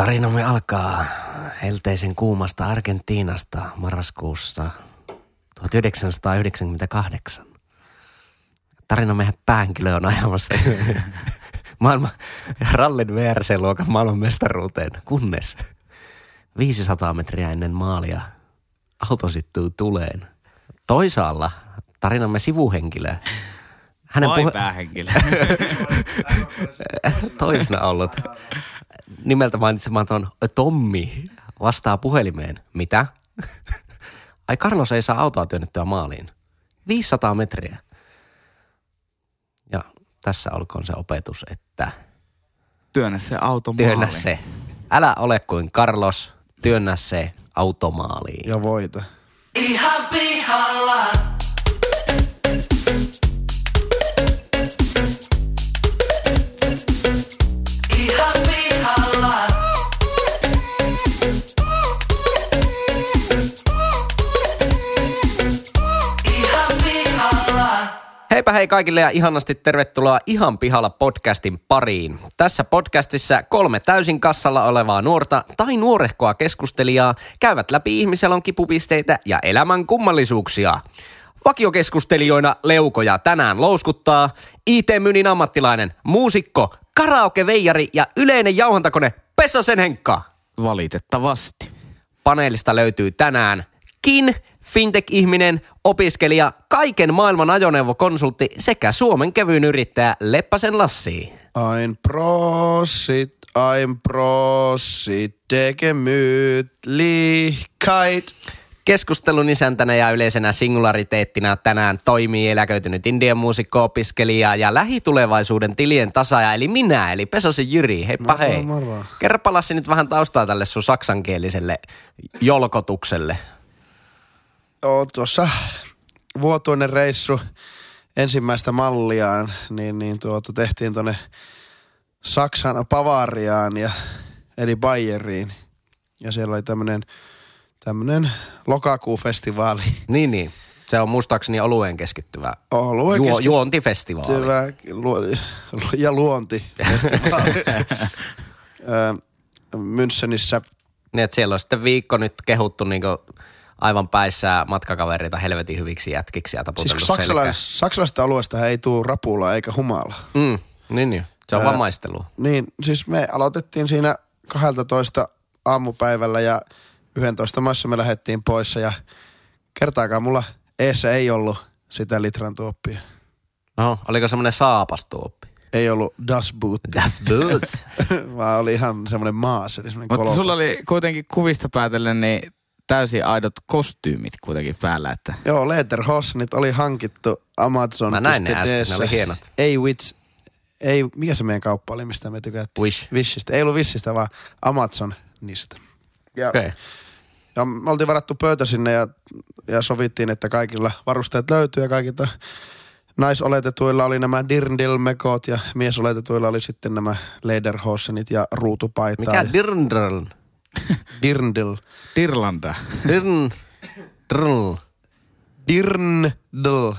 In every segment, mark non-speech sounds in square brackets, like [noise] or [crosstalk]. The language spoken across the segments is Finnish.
Tarinamme alkaa helteisen kuumasta Argentiinasta marraskuussa 1998. Tarinamme päähenkilö on ajamassa [laughs] maailman rallin VRC-luokan maailman mestaruuteen, kunnes 500 metriä ennen maalia auto syttyy tuleen. Toisaalla tarinamme sivuhenkilö. Hänen Vai puhe- päähenkilö. [laughs] [laughs] Toisena ollut. Nimeltä mainitsematon Tommi vastaa puhelimeen. Mitä? Ai Carlos ei saa autoa työnnettyä maaliin. 500 metriä. Ja tässä olkoon se opetus, että... Työnnä se auto maaliin. Työnnä se. Älä ole kuin Carlos, työnnä se automaaliin. Ja voita. Ihan pihalla. Heipä hei kaikille ja ihanasti tervetuloa Ihan pihalla podcastin pariin. Tässä podcastissa kolme täysin kassalla olevaa nuorta tai nuorehkoa keskustelijaa käyvät läpi ihmiselon kipupisteitä ja elämän kummallisuuksia. Vakiokeskustelijoina leukoja tänään louskuttaa IT-myynnin ammattilainen, muusikko, karaoke-veijari ja yleinen jauhantakone Pessasen Henkka. Valitettavasti. Paneelista löytyy tänään Kin fintech-ihminen, opiskelija, kaiken maailman ajoneuvokonsultti sekä Suomen kevyyn yrittäjä Leppäsen Lassi. Ein prosit, ein prosit, gemütlichkeit. Keskustelun isäntänä ja yleisenä singulariteettina tänään toimii eläköitynyt indian muusikko-opiskelija ja lähitulevaisuuden tilien tasaaja, eli minä, eli Pesosi Jyri. Heippa moro, hei. Moro. Kerropa Lassi nyt vähän taustaa tälle sun saksankieliselle jolkotukselle oo tuossa vuotuinen reissu ensimmäistä malliaan, niin, niin tuota, tehtiin tuonne Saksan Bavariaan ja eli Bayeriin. Ja siellä oli tämmöinen tämmönen lokakuufestivaali. Niin, niin. Se on muistaakseni olueen keskittyvä Oluen juo, juontifestivaali. Hyvä, ja luontifestivaali. [laughs] Münchenissä. Niin, että siellä on sitten viikko nyt kehuttu niinku aivan päissä matkakavereita helvetin hyviksi jätkiksi ja siis saksalais, saksalaisesta alueesta ei tule rapula eikä humala. Mm, niin, niin. Se on maistelu. Niin, siis me aloitettiin siinä 12 aamupäivällä ja 11 maissa me lähdettiin pois ja kertaakaan mulla eessä ei ollut sitä litran tuoppia. No, oliko semmoinen saapastuoppi? Ei ollut Das Boot. Das Boot. [laughs] Vaan oli ihan semmoinen maas. Eli semmoinen Mutta sulla oli kuitenkin kuvista päätellen niin täysin aidot kostyymit kuitenkin päällä. Että. Joo, Lederhosenit oli hankittu Amazon. Mä näin ne äsken, ne oli hienot. Ei Wits, ei, mikä se meidän kauppa oli, mistä me tykättiin? Wish. Wishistä. Ei ollut Wishistä, vaan Amazonista. Ja, okay. ja me oltiin varattu pöytä sinne ja, ja sovittiin, että kaikilla varusteet löytyy ja kaikilta naisoletetuilla oli nämä dirndl-mekot ja miesoletetuilla oli sitten nämä lederhosenit ja ruutupaita. Mikä dirndl? Dirndl. Dirlanda. Dirn. Drl. Dirndl.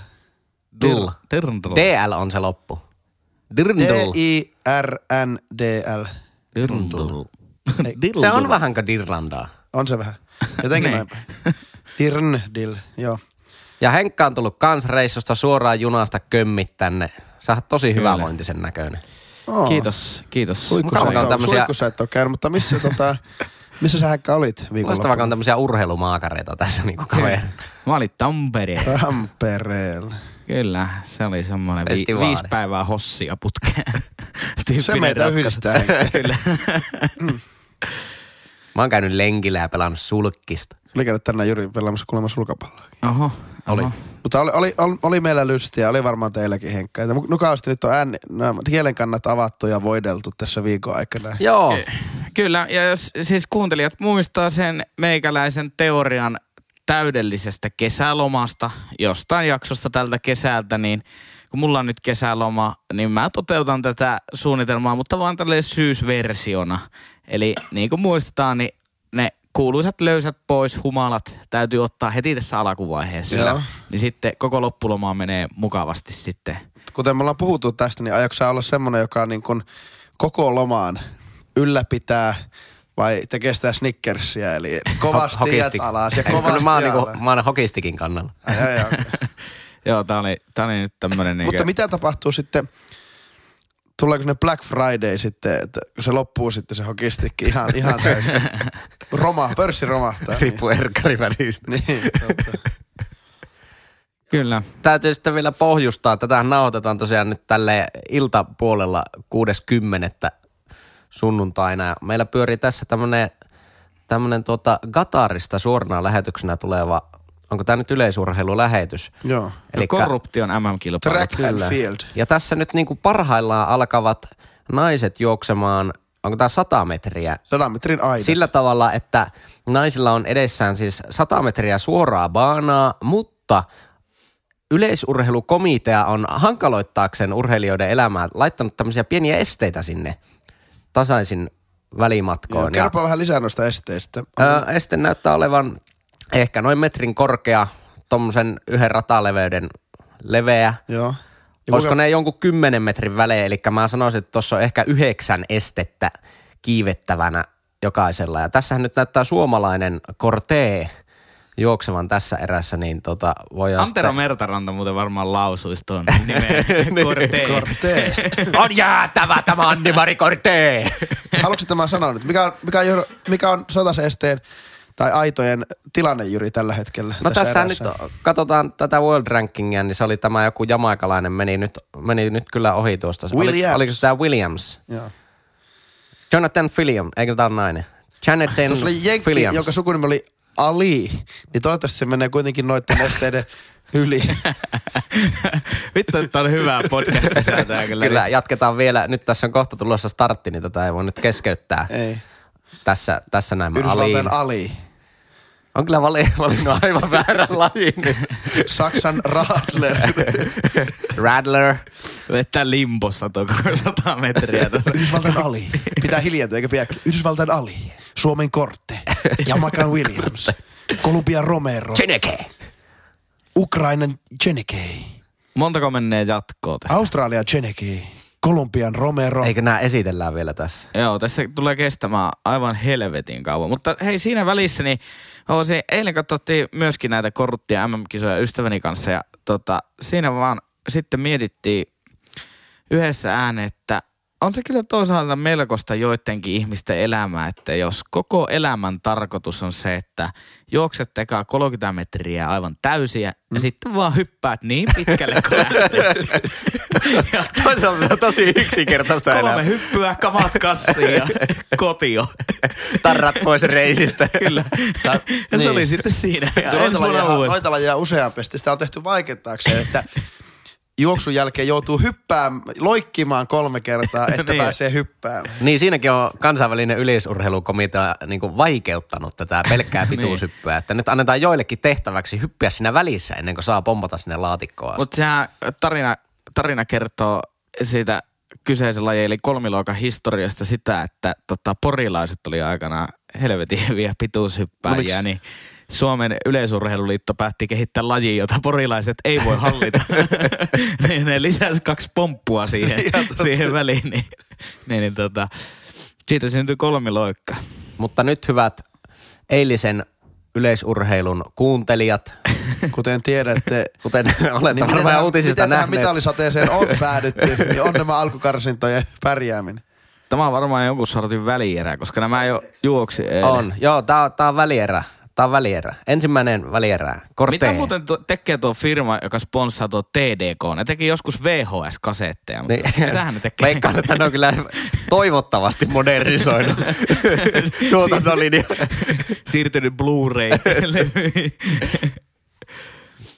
Dl. Dirndl. DL on se loppu. Dirndl. D-I-R-N-D-L. [laughs] Dirndl. Se on vähän kuin Dirlandaa. On se vähän. Jotenkin näin Dirndl, joo. Ja Henkka on tullut kans reissusta suoraan junasta kömmit tänne. Sä oot tosi hyvä vointisen näköinen. Oh. Kiitos, kiitos. Suihku sä et ole käynyt, mutta missä tota, missä sä Häkkä olit viikonloppuna? Loistavaa, on tämmöisiä urheilumaakareita tässä niinku kaveri. Mä olin Tampereella. Tampereella. Kyllä, se oli semmoinen vi- viisi päivää hossia putkeen. se meitä yhdistää. [laughs] Kyllä. Mä oon käynyt lenkillä ja pelannut sulkkista. Oli käynyt tänään Jyri pelaamassa kuulemma sulkapalloa. Oho. Oli. Mutta oli, oli, oli, oli, meillä lystiä, oli varmaan teilläkin Henkka. Mukavasti nyt on ääni, kielen kannat avattu ja voideltu tässä viikon aikana. Joo. Kyllä, ja jos siis kuuntelijat muistaa sen meikäläisen teorian täydellisestä kesälomasta jostain jaksosta tältä kesältä, niin kun mulla on nyt kesäloma, niin mä toteutan tätä suunnitelmaa, mutta vaan tälle syysversiona. Eli niin kuin muistetaan, niin kuuluisat löysät pois, humalat täytyy ottaa heti tässä alkuvaiheessa. Joo. Niin sitten koko loppuloma menee mukavasti sitten. Kuten me ollaan puhuttu tästä, niin aiotko olla semmoinen, joka niin kuin koko lomaan ylläpitää vai tekee sitä Snickersia, eli [laughs] kovasti Ho- jät alas ja kovasti mä oon, niinku, mä oon hokistikin kannalla. Ai, ai, ai. [laughs] Joo, tää oli, tää oli nyt tämmönen niinku... Mutta mitä tapahtuu sitten, tuleeko ne Black Friday sitten, että kun se loppuu sitten se hokistikki ihan, ihan täysin. Roma, pörssi romahtaa. Riippuu erkkari välistä. Niin, niin totta. Kyllä. Täytyy sitten vielä pohjustaa. Tätähän nauhoitetaan tosiaan nyt tälle iltapuolella 60. sunnuntaina. Meillä pyörii tässä tämmönen, tämmönen tuota Gatarista suorana lähetyksenä tuleva, onko tämä nyt yleisurheilulähetys? Joo. Elikkä... Elikkä- Korruption MM-kilpailu. Track and Kyllä. field. Ja tässä nyt niinku parhaillaan alkavat naiset juoksemaan, onko tämä 100 metriä, 100 metrin aina. sillä tavalla, että naisilla on edessään siis 100 metriä suoraa baanaa, mutta yleisurheilukomitea on hankaloittaakseen urheilijoiden elämää laittanut tämmöisiä pieniä esteitä sinne tasaisin Joo, välimatkoon. Ja, kerropa vähän lisää noista esteistä. ää, este näyttää olevan ehkä noin metrin korkea, tuommoisen yhden rataleveyden leveä. Joo. Ja Olisiko kuinka- ne jonkun 10 metrin välein, eli mä sanoisin, että tuossa on ehkä yhdeksän estettä kiivettävänä jokaisella. Ja tässähän nyt näyttää suomalainen Cortee juoksevan tässä erässä, niin tota voidaan Antero sitten- Mertaranta muuten varmaan lausuisi tuon [laughs] nimen. Kortee. Kortee. [laughs] On jäätävä tämä Anni-Mari Cortee! Haluatko tämä sanoa nyt? Mikä on, mikä on, mikä on sotasesteen tai aitojen tilanne Jyri tällä hetkellä? No tässä nyt erässä? katsotaan tätä world rankingia, niin se oli tämä joku jamaikalainen, meni nyt, meni nyt kyllä ohi tuosta. Williams. Oliko, oliko se tämä Williams? Joo. Jonathan Williams, eikö tämä ole nainen? Jonathan Tuossa oli Jenkki, Williams. jonka sukunimi oli Ali, niin toivottavasti se menee kuitenkin noiden esteiden yli. [laughs] Vittu, että on hyvää podcast-sisältöä kyllä. Kyllä, jatketaan vielä. Nyt tässä on kohta tulossa startti, niin tätä ei voi nyt keskeyttää. Ei. Tässä, tässä näin Yhdysvaltain aliin. Ali. On kyllä vali, valinnut aivan väärän [laughs] lajin. nyt. Saksan Radler. Rattler. Vetää limbossa tuo koko 100 metriä tuossa. Yhdysvaltain Ali. Pitää hiljentyä eikä pidä. Yhdysvaltain Ali. Suomen Kortte. Jamaican Williams. Kolumbia Romero. Cheneke. Ukrainan Chenekei. Montako menee jatkoa tästä? Australia Chenekei. Kolumbian Romero. Eikö nämä esitellään vielä tässä? Joo, tässä tulee kestämään aivan helvetin kauan. Mutta hei, siinä välissä niin voisin, eilen katsottiin myöskin näitä korruptia MM-kisoja ystäväni kanssa ja tota, siinä vaan sitten mietittiin yhdessä ääneen, että on se kyllä toisaalta melkoista joidenkin ihmisten elämää, että jos koko elämän tarkoitus on se, että juokset ekaa 30 metriä aivan täysiä ja sitten vaan hyppäät niin pitkälle kuin lähtee. [laughs] ja Toisaalta se on tosi yksinkertaista kolme hyppyä, kamat kassiin ja [laughs] kotio. Tarrat pois reisistä. [laughs] Kyllä. Ja Niin. se oli sitten siinä. Ja Noita ensi vuonna lajeja, uudestaan. noita lajeja useampi. Sitä on tehty vaikeuttaakseen, että juoksun jälkeen joutuu hyppään, loikkimaan kolme kertaa, [laughs] että Niin. pääsee hyppäämään. Niin siinäkin on kansainvälinen yleisurheilukomitea niin kuin vaikeuttanut tätä pelkkää [laughs] pituushyppyä. Että nyt annetaan joillekin tehtäväksi hyppiä siinä välissä ennen kuin saa pompata sinne laatikkoon. Mutta sehän tarina, tarina kertoo siitä kyseisen lajin eli kolmiluokan historiasta sitä, että tota, porilaiset oli aikanaan helvetin hyviä pituushyppääjiä, No niin Suomen yleisurheiluliitto päätti kehittää lajia, jota porilaiset ei voi hallita. niin [laughs] ne lisäsi kaksi pomppua siihen, siihen väliin, niin, niin, niin tota, siitä syntyi kolmiloikka. Mutta nyt hyvät eilisen yleisurheilun kuuntelijat, [laughs] Kuten tiedätte, kuten olette niin varmaan tähän- uutisista miten nähneet. mitalisateeseen on [laughs] päädytty, niin on nämä alkukarsintojen pärjääminen. Tämä on varmaan jonkun sortin välierä, koska nämä jo juoksi eilen. On, joo, tää, on- tää on välierä. Tää on välierä. Ensimmäinen välierä. Kortee. Mitä muuten tuo, tekee tuo firma, joka sponssaa tuo TDK? Ne teki joskus VHS-kasetteja, mutta Niin, [laughs] mitähän ne tekee? Veikkaan, että ne on kyllä toivottavasti modernisoinut [laughs] tuotantolinja. Siirtynyt Blu-ray. [laughs]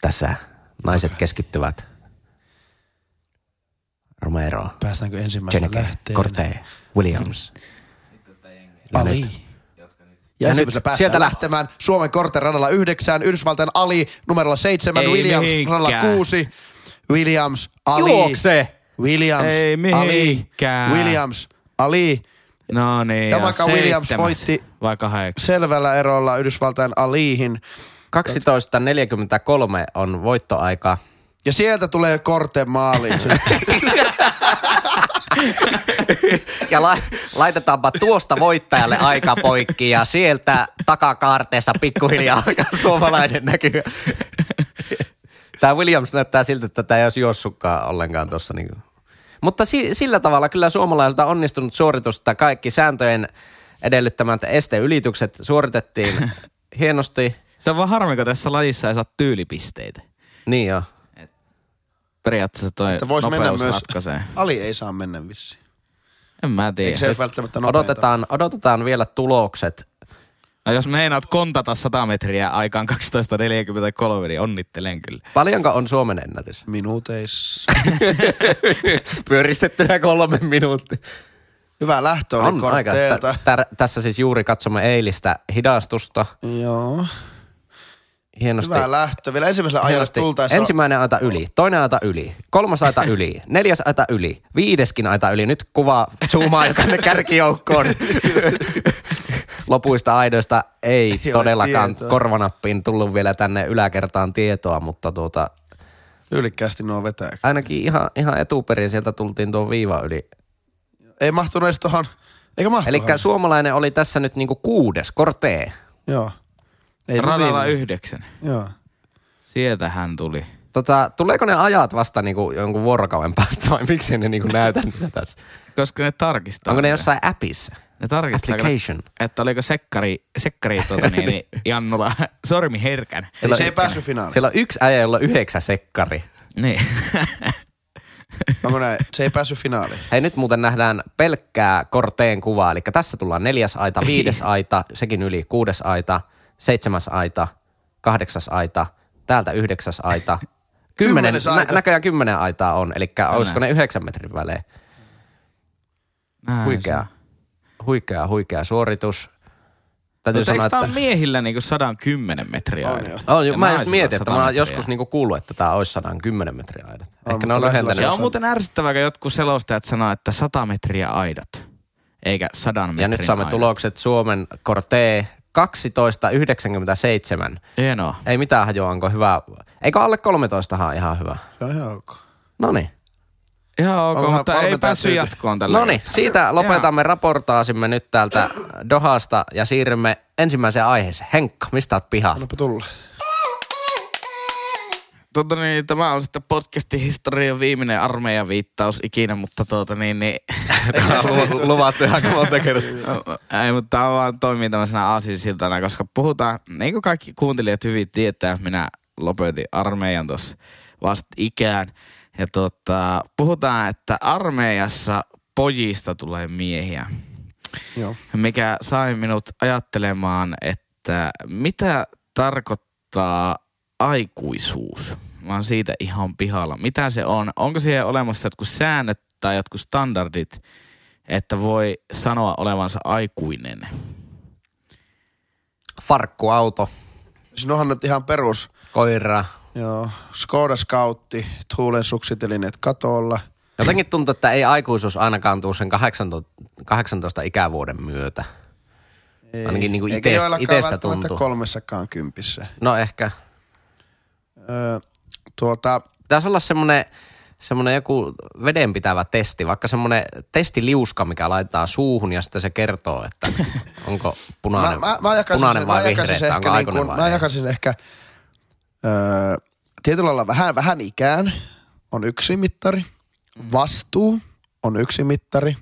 Tässä naiset keskittyvät. Romero, Päästäänkö ensimmäisen Jeneke, lähteen? Cortee, Williams. Ali. Ja, Ja nyt päästään sieltä lähtemään Suomen korten radalla yhdeksään, Yhdysvaltain Ali numerolla seitsemän, Ei Williams mihinkään. radalla kuusi, Williams, Ali, Juokse! Williams, Ei Ali. Williams, Ali, no niin, Tämä ja kai Williams voitti- Vai kahdeksan? selvällä erolla Yhdysvaltain Aliihin. 12.43 on voittoaika. Ja sieltä tulee korten maaliin. [laughs] [laughs] ja la, laitetaanpa tuosta voittajalle aika poikki ja sieltä takakaarteessa pikkuhiljaa alkaa suomalainen näkyä. [laughs] Tämä Williams näyttää siltä, että tämä ei olisi juossutkaan ollenkaan tuossa. Niin Mutta si- sillä tavalla kyllä suomalaisilta onnistunut suoritus, että kaikki sääntöjen edellyttämät esteylitykset suoritettiin [laughs] hienosti. Se on vaan harmi, kun tässä lajissa ei saa tyylipisteitä. Niin joo. Periaatteessa toi Että vois mennä myös, ratkaisee. Ali ei saa mennä vissiin. En mä tiedä. Eikö se ole välttämättä? Odotetaan, odotetaan vielä tulokset. No jos meinaat kontata 100 metriä aikaan 12.43, niin onnittelen kyllä. Paljonko on Suomen ennätys? Minuuteissa. [laughs] Pyöristettynä kolme minuuttia. Hyvä lähtö oli On aika. Tä- tä- tässä siis juuri katsomme eilistä hidastusta. Joo. Hienosti. Hyvä lähtö. Vielä ensimmäisellä hienosti. tultaessa. Ensimmäinen aita yli, toinen aita yli, kolmas aita yli, [laughs] neljäs aita yli, viideskin aita yli. Nyt kuva zoomaa tänne kärkijoukkoon. [laughs] Lopuista aidoista ei, Ei ole todellakaan tietoa. korvanappiin tullut vielä tänne yläkertaan tietoa, mutta tuota, Tyylikkäästi nuo vetää. ainakin ihan, ihan etuperin sieltä tultiin tuon viiva yli. Ei mahtunut edes tohon. Eikö mahtunut? Eli suomalainen oli tässä nyt niinku kuudes, Kortee. Joo. Ei Radalla yhdeksän. Joo. Sieltä hän tuli. Tota, tuleeko ne ajat vasta niinku jonkun vuorokauden päästä vai miksi ne niinku näytä niitä tässä? Koska ne tarkistaa. Onko ne jossain appissa? Ne tarkistaa, Application. että oliko sekkari, sekkari tuota niin, niin [laughs] Jannulla sormi herkän. Eli se ei päässyt finaaliin. Siellä on yksi äijä, jolla on yhdeksän sekkari. Niin. [laughs] Onko näin? Se ei päässyt finaaliin. Hei nyt muuten nähdään pelkkää Korteen kuvaa, eli tässä tullaan neljäs aita, viides [laughs] aita, sekin yli, kuudes aita, seitsemäs aita, kahdeksas aita, täältä yhdeksäs aita, [laughs] kymmenen, Kymmenes nä- aita. näköjään kymmenen aitaa on, eli olisiko ne yhdeksän metrin välein. Näin Huikea, huikea, huikea suoritus. Täytyy Mutta eikö sanoa, tää että... on miehillä niinku 110 metriä On aidat? On, Ja mä just mietin, että 100 mä oon metriä. joskus niinku kuullut, että tämä olisi 110 metriä aidat. On, Ehkä ne mutta on lyhentänyt. se on on muuten ärsyttävää, kun jotkut selostajat sanoo, että 100 metriä aidat, eikä 100 metrin Ja nyt saamme aidat. tulokset Suomen Kortee 12.97. Hienoa. Ei mitään hajua, onko hyvä. Eikö alle 13 on ihan hyvä? Se on ihan ok. No niin. Ihan ok, Onkohan mutta ei päässyt jatkoon tällä. No niin, siitä lopetamme raportaasimme nyt täältä Dohasta ja siirrymme ensimmäiseen aiheeseen. Henkka, mistä oot pihalla? Annapa tulla. Tuota niin, tämä on sitten podcastin historian viimeinen armeijan viittaus ikinä, mutta tuota niin, niin [laughs] Luvattu ihan monta kertaa. [laughs] Ei, mutta tämä vaan toimii tämmöisenä aasinsiltana, koska puhutaan, niin kuin kaikki kuuntelijat hyvin tietää, minä lopetin armeijan tuossa vasta ikään. Ja tota, puhutaan, että armeijassa pojista tulee miehiä, Joo. mikä sai minut ajattelemaan, että mitä tarkoittaa aikuisuus. Mä oon siitä ihan pihalla. Mitä se on? Onko siihen olemassa jotkut säännöt tai jotkut standardit, että voi sanoa olevansa aikuinen? Farkkuauto, Siis onhan nyt ihan perus. koira. Joo. Skoda Scoutti, Tuulen suksitelineet katolla. Jotenkin tuntuu, että ei aikuisuus ainakaan tuu sen 18, 18 ikävuoden myötä. Ei. Ainakin niinku Eikä itestä- itestä tuntuu. kolmessakaan kympissä. No ehkä. Öö, tuota, Pitäisi olla semmoinen semmoinen joku vedenpitävä testi, vaikka semmoinen testiliuska, mikä laitetaan suuhun ja sitten se kertoo, että [laughs] onko punainen, mä, mä, mä punainen sen, vai vihreä, että ehkä, onko niin kuin, vai mä jakaisin ehkä öö, tietyllä lailla vähän, vähän ikään. On yksi mittari, vastuu on yksi mittari.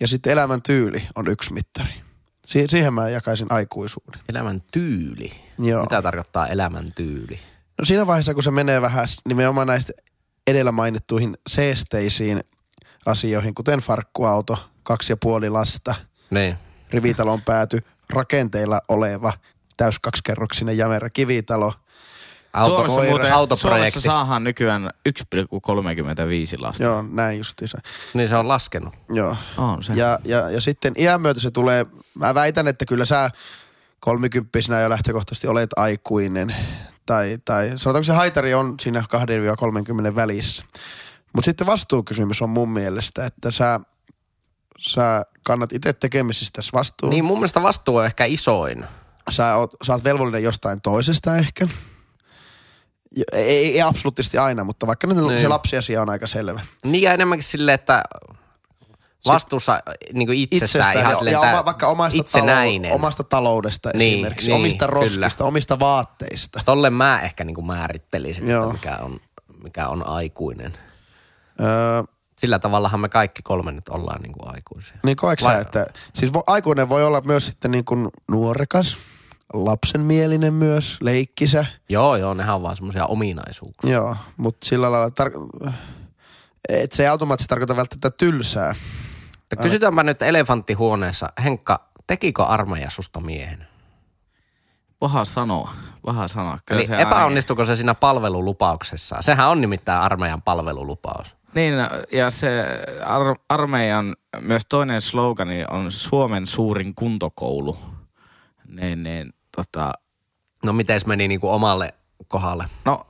Ja sitten elämän tyyli on yksi mittari. Si- siihen mä jakaisin aikuisuuden. Elämän tyyli. Joo. Mitä tarkoittaa elämän tyyli? No siinä vaiheessa, kun se menee vähän nimenomaan näistä edellä mainittuihin seesteisiin asioihin, kuten farkkuauto, kaksi ja puoli lasta, Niin. rivitalon pääty, rakenteilla oleva täys kaksikerroksinen jämerä kivitalo. Auto, Suomessa, koira, muuten, autoprojekti. Suomessa saadaan nykyään 1,35 lasta. Joo, näin justiinsa. Niin se on laskenut. Joo. On se. Ja, ja, ja sitten iän myötä se tulee, mä väitän, että kyllä sä kolmikymppisenä jo lähtökohtaisesti olet aikuinen. Tai, tai sanotaanko se haitari on siinä 2-30 välissä. Mutta sitten vastuukysymys on mun mielestä, että sä, sä kannat itse tekemisistä vastuun. Niin mun mielestä vastuu on ehkä isoin. Sä oot, sä oot velvollinen jostain toisesta ehkä. Ei, ei, absoluuttisesti aina, mutta vaikka nyt Niin. se lapsiasia on aika selvä. Niin ja enemmänkin silleen, että vastuussa niin itsestään, ihan ja, silleen, ja oma, vaikka omasta, itsenäinen. omasta taloudesta Niin, esimerkiksi, niin, omista kyllä. roskista, omista vaatteista. Tolle mä ehkä niin kuin määrittelisin, Joo. että mikä on, mikä on aikuinen. Öö, Sillä tavallahan me kaikki kolme nyt ollaan niin kuin aikuisia. niin koetko Vai- sä, että siis vo, aikuinen voi olla myös sitten niin kuin nuorekas, lapsenmielinen myös, leikkisä. Joo, joo, nehän on vaan semmoisia ominaisuuksia. Joo, mutta sillä lailla, tar- että se ei automaattisesti tarkoita välttämättä tylsää. Mutta Kysytäänpä nyt elefanttihuoneessa, Henkka, tekikö armeija susta miehen? Paha sanoa, paha sanoa. Kyllä Eli se epäonnistuko se siinä palvelulupauksessa? Sehän on nimittäin armeijan palvelulupaus. Niin, ja se ar- armeijan myös toinen slogani on Suomen suurin kuntokoulu. Niin, niin, tota, No miten meni niin kuin omalle kohdalle? no,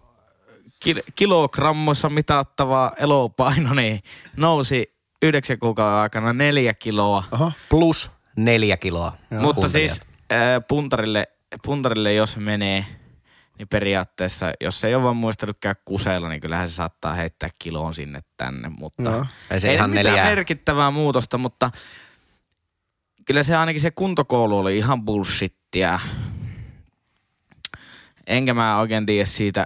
kil- kilogrammoissa mitattava elopaino niin nousi yhdeksän kuukauden aikana neljä kiloa. Aha. Plus neljä kiloa. Mutta kuuntelijat. siis ää, puntarille, puntarille, jos menee, niin periaatteessa, jos ei ole vaan muistanut käydä kuseella, niin kyllähän se saattaa heittää kiloon sinne tänne. Mutta Joo. Ei se ei ihan mitään neljää. merkittävää muutosta, mutta kyllä se ainakin se kuntokoulu oli ihan bullshittia. Enkä mä oikein tiedä siitä.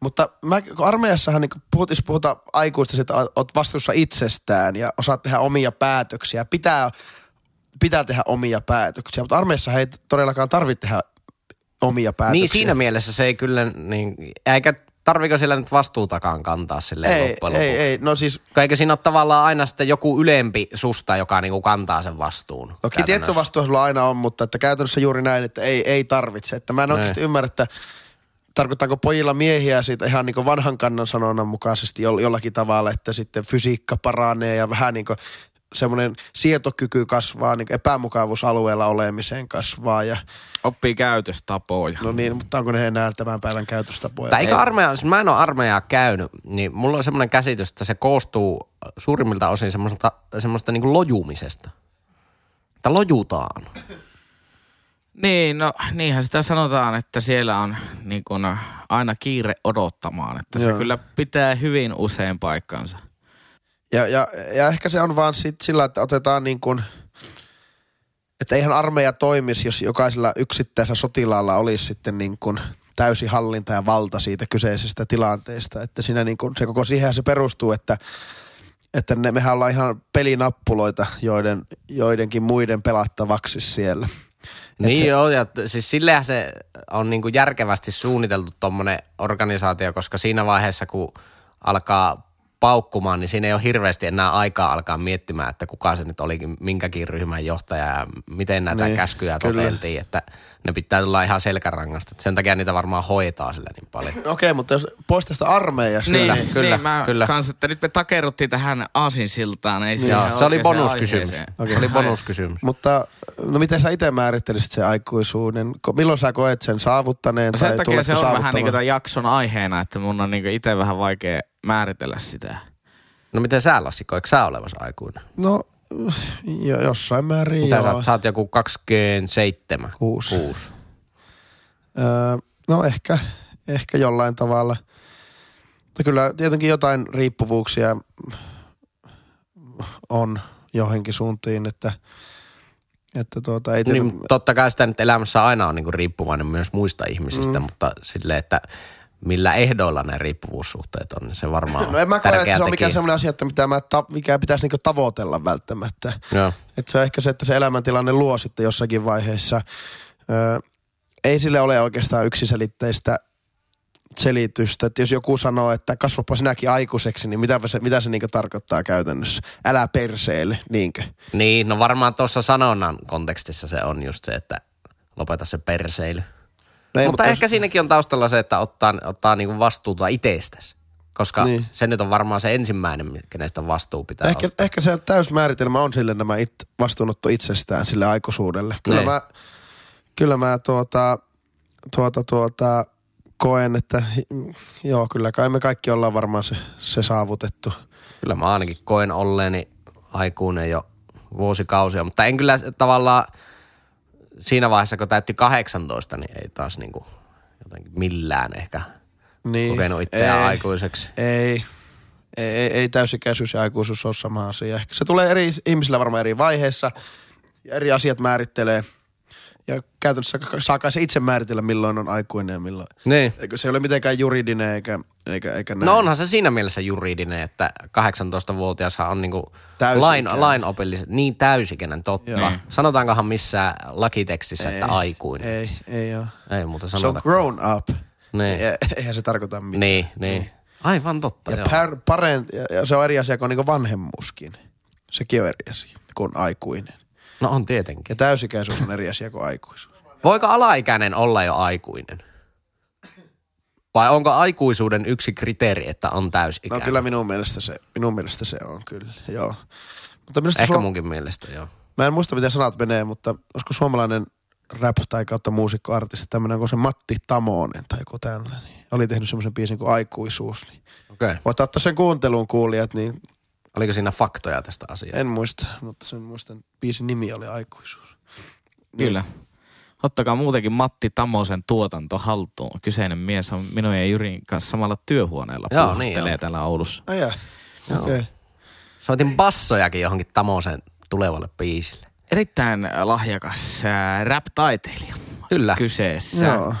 Mutta mä, kun armeijassahan niin puhut, jos puhutaan aikuista, että oot vastuussa itsestään ja osaat tehdä omia päätöksiä. Pitää, pitää tehdä omia päätöksiä, mutta armeijassa ei todellakaan tarvitse tehdä omia päätöksiä. Niin siinä mielessä se ei kyllä, niin, eikä tarviko siellä nyt vastuutakaan kantaa silleen ei, loppujen ei, lopuksi? ei, no siis Eikö siinä ole tavallaan aina sitten joku ylempi susta, joka niinku kantaa sen vastuun? Toki tietty vastuu sulla aina on, mutta että käytännössä juuri näin, että ei, ei tarvitse. Että mä en oikeasti ymmärrä, että tarkoittaako pojilla miehiä siitä ihan niin vanhan kannan sanonnan mukaisesti jo- jollakin tavalla, että sitten fysiikka paranee ja vähän niin kuin semmoinen sietokyky kasvaa, niin epämukavuusalueella olemiseen kasvaa. Ja, Oppii käytöstapoja. no niin, mutta onko ne enää tämän päivän käytöstapoja? Tai eikö armeija, siis mä en ole armeijaa käynyt, niin mulla on semmoinen käsitys, että se koostuu suurimmilta osin semmoista, semmoista niinku lojumisesta. Että lojutaan. Niin, no niinhän sitä sanotaan, että siellä on niin kun, aina kiire odottamaan. Että se Joo. kyllä pitää hyvin usein paikkansa. Ja, ja, ja ehkä se on vaan sit sillä, että otetaan niin kuin, että eihän armeija toimisi, jos jokaisella yksittäisellä sotilaalla olisi sitten niin kuin täysi hallinta ja valta siitä kyseisestä tilanteesta. Että siinä niin kuin, se koko siihen se perustuu, että, että ne, mehän ollaan ihan pelinappuloita joiden, joidenkin muiden pelattavaksi siellä. Niin se- joo, ja siis sillehän se on niinku järkevästi suunniteltu tommonen organisaatio, koska siinä vaiheessa, kun alkaa paukkumaan, niin siinä ei ole hirveästi enää aikaa alkaa miettimään, että kuka se nyt olikin, minkäkin ryhmän johtaja ja miten näitä Niin, niin, käskyjä kyllä. toteltiin, että ne pitää tulla ihan selkärangasta. Sen takia niitä varmaan hoitaa sillä niin paljon. [laughs] Okei, mutta jos pois tästä armeijasta, Niin, niin, kyllä, niin mä kyllä. Kans, että nyt me takerruttiin tähän aasinsiltaan. Ei Joo, siihen se oli bonuskysymys. aiheeseen. Se oli bonuskysymys. Mutta no miten sä itse määrittelisit sen aikuisuuden? Milloin sä koet sen saavuttaneen No tai sen takia tuletko se on vähän niin kuin tämän jakson aiheena, että mun on niin itse vähän vaikea määritellä sitä. No miten sä Lassi, koetko sä olevas aikuinen? No jo, jossain määrin Mitä joo. sä, oot? sä oot joku 27? Kuusi. Kuusi. Öö, no ehkä, ehkä jollain tavalla. Mutta kyllä tietenkin jotain riippuvuuksia on johonkin suuntiin, että, että tuota, ei Niin, tiety, totta kai sitä nyt elämässä aina on niinku riippuvainen myös muista ihmisistä, mm. mutta silleen, että millä ehdoilla ne riippuvuussuhteet on, niin se varmaan No en mä koe, että se on mikään sellainen asia, että mitä mä ta- mikä pitäisi niinku tavoitella välttämättä. Joo. Että se on ehkä se, että se elämäntilanne luo sitten jossakin vaiheessa. Öö, ei sille ole oikeastaan yksiselitteistä selitystä. Että jos joku sanoo, että kasvapa sinäkin aikuiseksi, niin mitä se, mitä se niinku tarkoittaa käytännössä? Älä perseelle, niinkö? Niin, no varmaan tuossa sanonnan kontekstissa se on just se, että lopeta se perseily. No ei, mutta, jos- ehkä siinäkin on taustalla se, että ottaa, ottaa niinku vastuuta itsestäsi. Koska Niin. se nyt on varmaan se ensimmäinen, kenestä vastuu pitää Ehkä, ottaa. ehkä se täysmääritelmä on sille nämä it, vastuunotto itsestään sille aikuisuudelle. Kyllä Niin. mä, kyllä mä tuota, tuota, tuota, koen, että joo, kyllä kai me kaikki ollaan varmaan se, se saavutettu. Kyllä mä ainakin koen olleeni aikuinen jo vuosikausia, mutta en kyllä tavallaan siinä vaiheessa, kun täytti 18, niin ei taas niinku jotenkin millään ehkä Niin. kokenut itseään ei, aikuiseksi. Ei. Ei, ei, ei täysikäisyys ja aikuisuus ole sama asia. Ehkä se tulee eri ihmisillä varmaan eri vaiheissa ja eri asiat määrittelee. Ja käytännössä saa kai se itse määritellä, milloin on aikuinen ja milloin. Niin. Eikö se ei ole mitenkään juridinen eikä, eikä, eikä näin. No onhan se siinä mielessä juridinen, että 18-vuotiashan on niinku lain, lainopilliset, niin täysikäinen, totta. Joo. Sanotaankohan missään lakitekstissä, että aikuinen. Ei, ei ole. Ei muuta Se on sanota. grown up. Niin. Ei- Eihän se tarkoita mitään. Niin, niin. Aivan totta, Ja, joo. par, parent, ja, ja se on eri asia kuin niinku vanhemmuuskin. Sekin on eri asia kuin aikuinen. No on tietenkin. Ja täysikäisyys on eri asia kuin aikuisuus. Voiko alaikäinen olla jo aikuinen? Vai onko aikuisuuden yksi kriteeri, että on No täysikäinen? kyllä minun mielestä se, minun mielestä se on kyllä, joo. Mutta minusta Ehkä Suom- munkin mielestä, joo. Mä en muista, miten sanat menee, mutta olisiko suomalainen rap tai kautta muusikko artisti tämmöinen kuin se Matti Tamonen tai joku tällainen. Oli tehnyt semmoisen biisin kuin Aikuisuus. Niin Okei. Okay. voit ottaa sen kuunteluun kuulijat, niin Oliko siinä faktoja tästä asiasta? en muista, mutta sen muistan biisin nimi oli Aikuisuus. Kyllä. Ottakaa muutenkin Matti Tamosen tuotanto haltuun. Kyseinen mies on minun ja Jyrin kanssa samalla työhuoneella Joo, puuhastelee niin täällä Oulussa. Joo. Okei. Okay. Soitin bassojakin johonkin Tamosen tulevalle biisille. Erittäin lahjakas äh, rap-taiteilija Kyllä. kyseessä. Joo.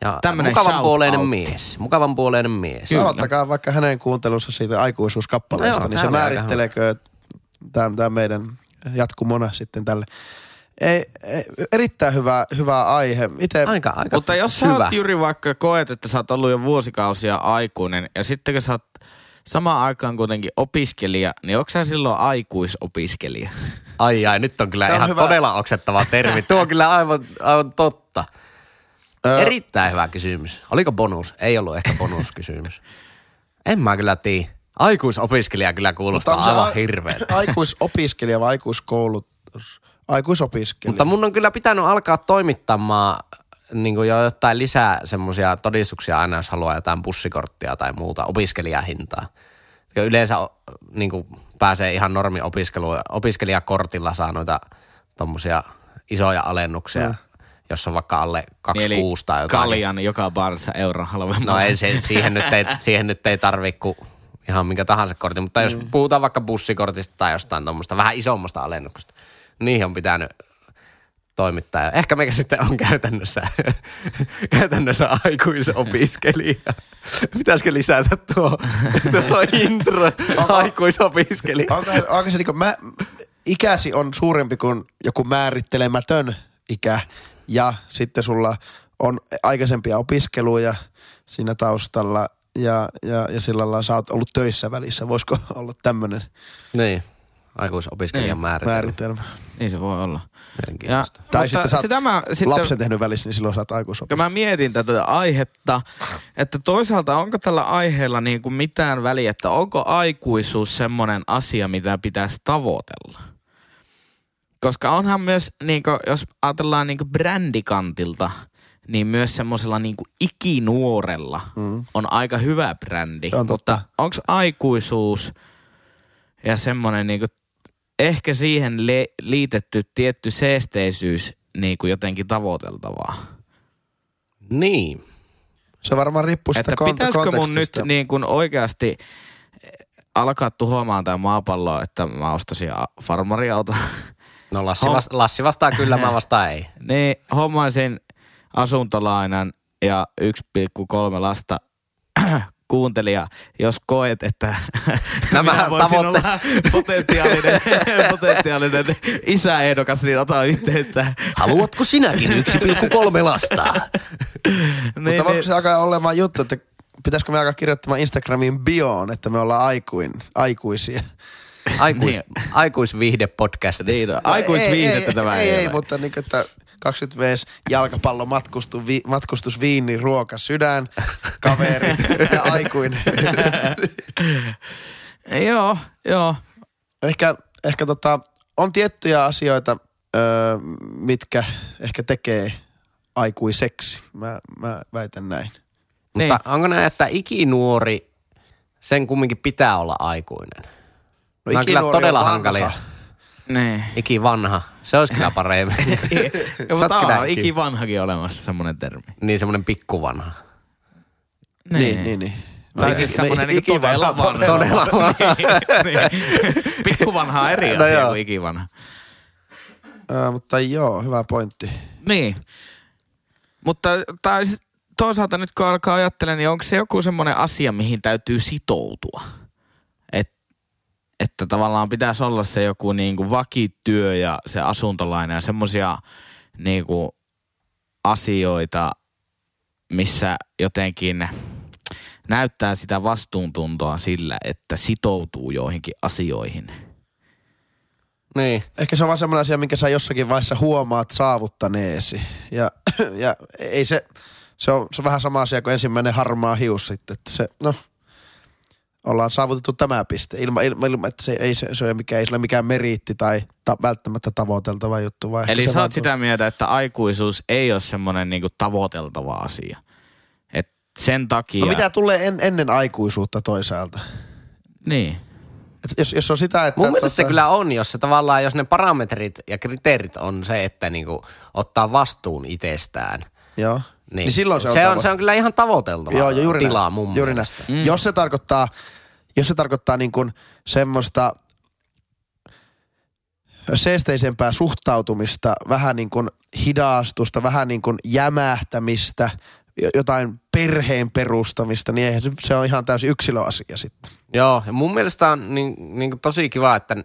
Ja Tämmönen mukavan puoleinen out. mies. Mukavan puoleinen mies. Kyllä. Aloittakaa vaikka hänen kuuntelunsa siitä aikuisuuskappaleesta, No joo, niin se määritteleekö tämä meidän jatkumona sitten tälle. Ei, ei, erittäin hyvä, hyvä aihe. Ite, Aika, aika Mutta jos sä syvä. oot Jyri vaikka koet, että sä oot ollut jo vuosikausia aikuinen ja sitten kun sä oot samaan aikaan kuitenkin opiskelija, niin onko sä silloin aikuisopiskelija? Ai ai, nyt on kyllä Tää on ihan hyvä. todella oksettava termi. Tuo on kyllä aivan, aivan totta. Ö, Erittäin hyvä kysymys. Oliko bonus? Ei ollut ehkä bonuskysymys. [laughs] En mä kyllä tiedä. Aikuisopiskelija kyllä kuulostaa se aivan a- hirveän. [laughs] Aikuisopiskelija vai aikuiskoulutus? Aikuisopiskelija. Mutta mun on kyllä pitänyt alkaa toimittamaan niin kuin jo jotain lisää semmoisia todistuksia aina, jos haluaa jotain bussikorttia tai muuta opiskelijahintaa. Ja yleensä niin kuin pääsee ihan normi opiskelu, opiskelijakortilla saa noita tommosia isoja alennuksia, Mm. Jos on vaikka alle 2 Eli kuusta tai jotain. kaljan joka baarissa euron halvemmalla. No ei, se, siihen, nyt ei, [laughs] siihen nyt ei tarvii kuin ihan minkä tahansa kortin, mutta jos Mm. puhutaan vaikka bussikortista tai jostain tuommoista vähän isommasta alennuksesta, niihin on pitänyt toimittaa. Ja ehkä meikä sitten on käytännössä, [laughs] käytännössä aikuisopiskelija. [laughs] Pitäisikö lisätä tuo, tuo intro aikuisopiskelija? Onko, onko se niinku, mä, ikäsi on suurempi kuin joku määrittelemätön ikä ja sitten sulla on aikaisempia opiskeluja siinä taustalla ja, ja, ja sillä lailla sä oot ollut töissä välissä. Voisiko olla tämmöinen Niin, aikuisopiskelijan Niin, määritelmä. määritelmä? Niin se voi olla. Ja. Tai mutta sitten sä oot sitä mä, sitten, lapsen tehnyt välissä, niin silloin sä oot aikuisopiskelija. mä mietin tätä aihetta, että toisaalta onko tällä aiheella niin kuin mitään väliä, että onko aikuisuus semmoinen asia, mitä pitäisi tavoitella? Koska onhan myös, niin kuin, jos ajatellaan niin kuin brändikantilta, niin myös semmoisella niin kuin ikinuorella Mm. on aika hyvä brändi. On totta. Mutta onko aikuisuus ja semmoinen niin kuin, ehkä siihen le- liitetty tietty seesteisyys niin kuin jotenkin tavoiteltavaa? Niin. Se varmaan riippuu sitä Että kont- pitäisikö mun nyt niin kuin oikeasti eh, alkaa tuhoamaan tämä maapallo, että mä ostasin a- farmariauto. [laughs] No Lassi, Hom- vasta, Lassi vastaa kyllä, mä vastaan ei. [laughs] niin hommaisin asuntolainan ja 1,3 lasta [clears throat] kuuntelija, jos koet, että [laughs] Nämä minä voisin tavoitte- olla potentiaalinen, [laughs] potentiaalinen isäehdokas, niin ota yhteyttä. Haluatko sinäkin 1,3 lasta? niin, Mutta voiko se alkaa olemaan juttu, että pitäisikö me alkaa kirjoittamaan Instagramiin bioon, että me ollaan aikuin, aikuisia? Aikuis, Niin. aikuisviihde-podcast. niin, no, aikuisviihdettä ei, tämä ei, ei, ei, mutta niin että 20 vs jalkapallo, matkustu, vi, matkustus, viini, ruoka, sydän, kaveri ja [laughs] aikuinen. Joo, joo. ehkä ehkä tota, on tiettyjä asioita, öö, mitkä ehkä tekee aikuiseksi. Mä, mä väitän näin. Mutta onko näin, että ikinuori, sen kumminkin pitää olla aikuinen? No, Nämä on kyllä on todella vanha. hankalia. Niin. Ikivanha. Se olisi kyllä paremmin. Ja, mutta on ikivanhakin olemassa semmoinen termi. Niin semmoinen pikkuvanha. Niin, niin, niin. Tai No, siis semmoinen niin ikivanha, todella vanha. todella Niin, niin. Pikkuvanha on eri No asia joo. kuin ikivanha. Ää, mutta joo, hyvä pointti. Niin. Mutta tai toisaalta nyt kun alkaa ajattelemaan, niin onko se joku semmoinen asia, mihin täytyy sitoutua? Et, että tavallaan pitäisi olla se joku niin kuin vakityö ja se asuntolaina ja semmoisia niin kuin asioita, missä jotenkin näyttää sitä vastuuntuntoa sillä, että sitoutuu joihinkin asioihin. Niin. Ehkä se on vaan semmoinen asia, minkä sä jossakin vaiheessa huomaat saavuttaneesi. Ja, ja ei se, se on, se on vähän sama asia kuin ensimmäinen harmaa hius sitten, että se, no, ollaan saavutettu tämä piste. Ilma, ilma, ilma että se ei, se, se ei, ole mikään, ei se ole mikään meriitti tai ta, välttämättä tavoiteltava juttu. Vai Eli se sä oot sitä mieltä, että aikuisuus ei ole semmoinen niinku tavoiteltava asia. Et sen takia... No mitä tulee en, ennen aikuisuutta toisaalta? Niin. Et jos, jos on sitä, että... Mun mielestä se tota- kyllä on, jos se tavallaan, jos ne parametrit ja kriteerit on se, että niinku ottaa vastuun itsestään. Joo. Niin, Niin silloin se on se on, tavo- se on kyllä ihan tavoiteltava Joo, jo, juuri tilaa näin. mun juuri mielestä. näin. Mm. Jos se tarkoittaa, jos se tarkoittaa niin kuin semmoista seesteisempää suhtautumista, vähän niin kuin hidastusta, vähän niin kuin jämähtämistä, jo- jotain perheen perustamista, niin eihän se, on ihan täysin yksilöasia sitten. Joo, ja mun mielestä on niin, niin kuin tosi kiva, että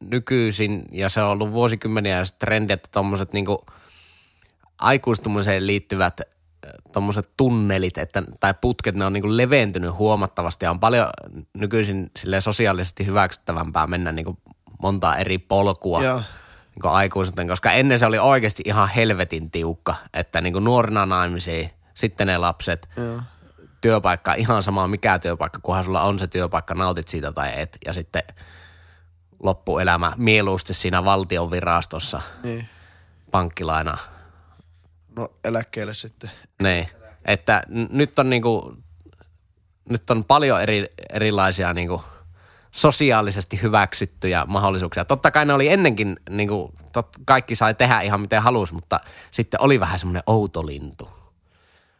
nykyisin, ja se on ollut vuosikymmeniä se trendi, että tommoset niin kuin aikuistumiseen liittyvät tuommoiset tunnelit että, tai putket, ne on niin leventynyt huomattavasti ja on paljon nykyisin silleen sosiaalisesti hyväksyttävämpää mennä niin montaa eri polkua Joo. niin aikuisuuteen, koska ennen se oli oikeasti ihan helvetin tiukka, että niin nuorina naimisiin, sitten ne lapset, Joo. työpaikka, ihan sama mikä työpaikka, kunhan sulla on se työpaikka, nautit siitä tai et, ja sitten loppuelämä mieluusti siinä valtion virastossa, Niin. pankkilaina, No eläkkeelle sitten. niin. Että n- nyt on niinku, nyt on paljon eri, erilaisia niinku sosiaalisesti hyväksyttyjä mahdollisuuksia. Totta kai ne oli ennenkin, niinku, tot, kaikki sai tehdä ihan miten halusi, mutta sitten oli vähän semmoinen outo lintu.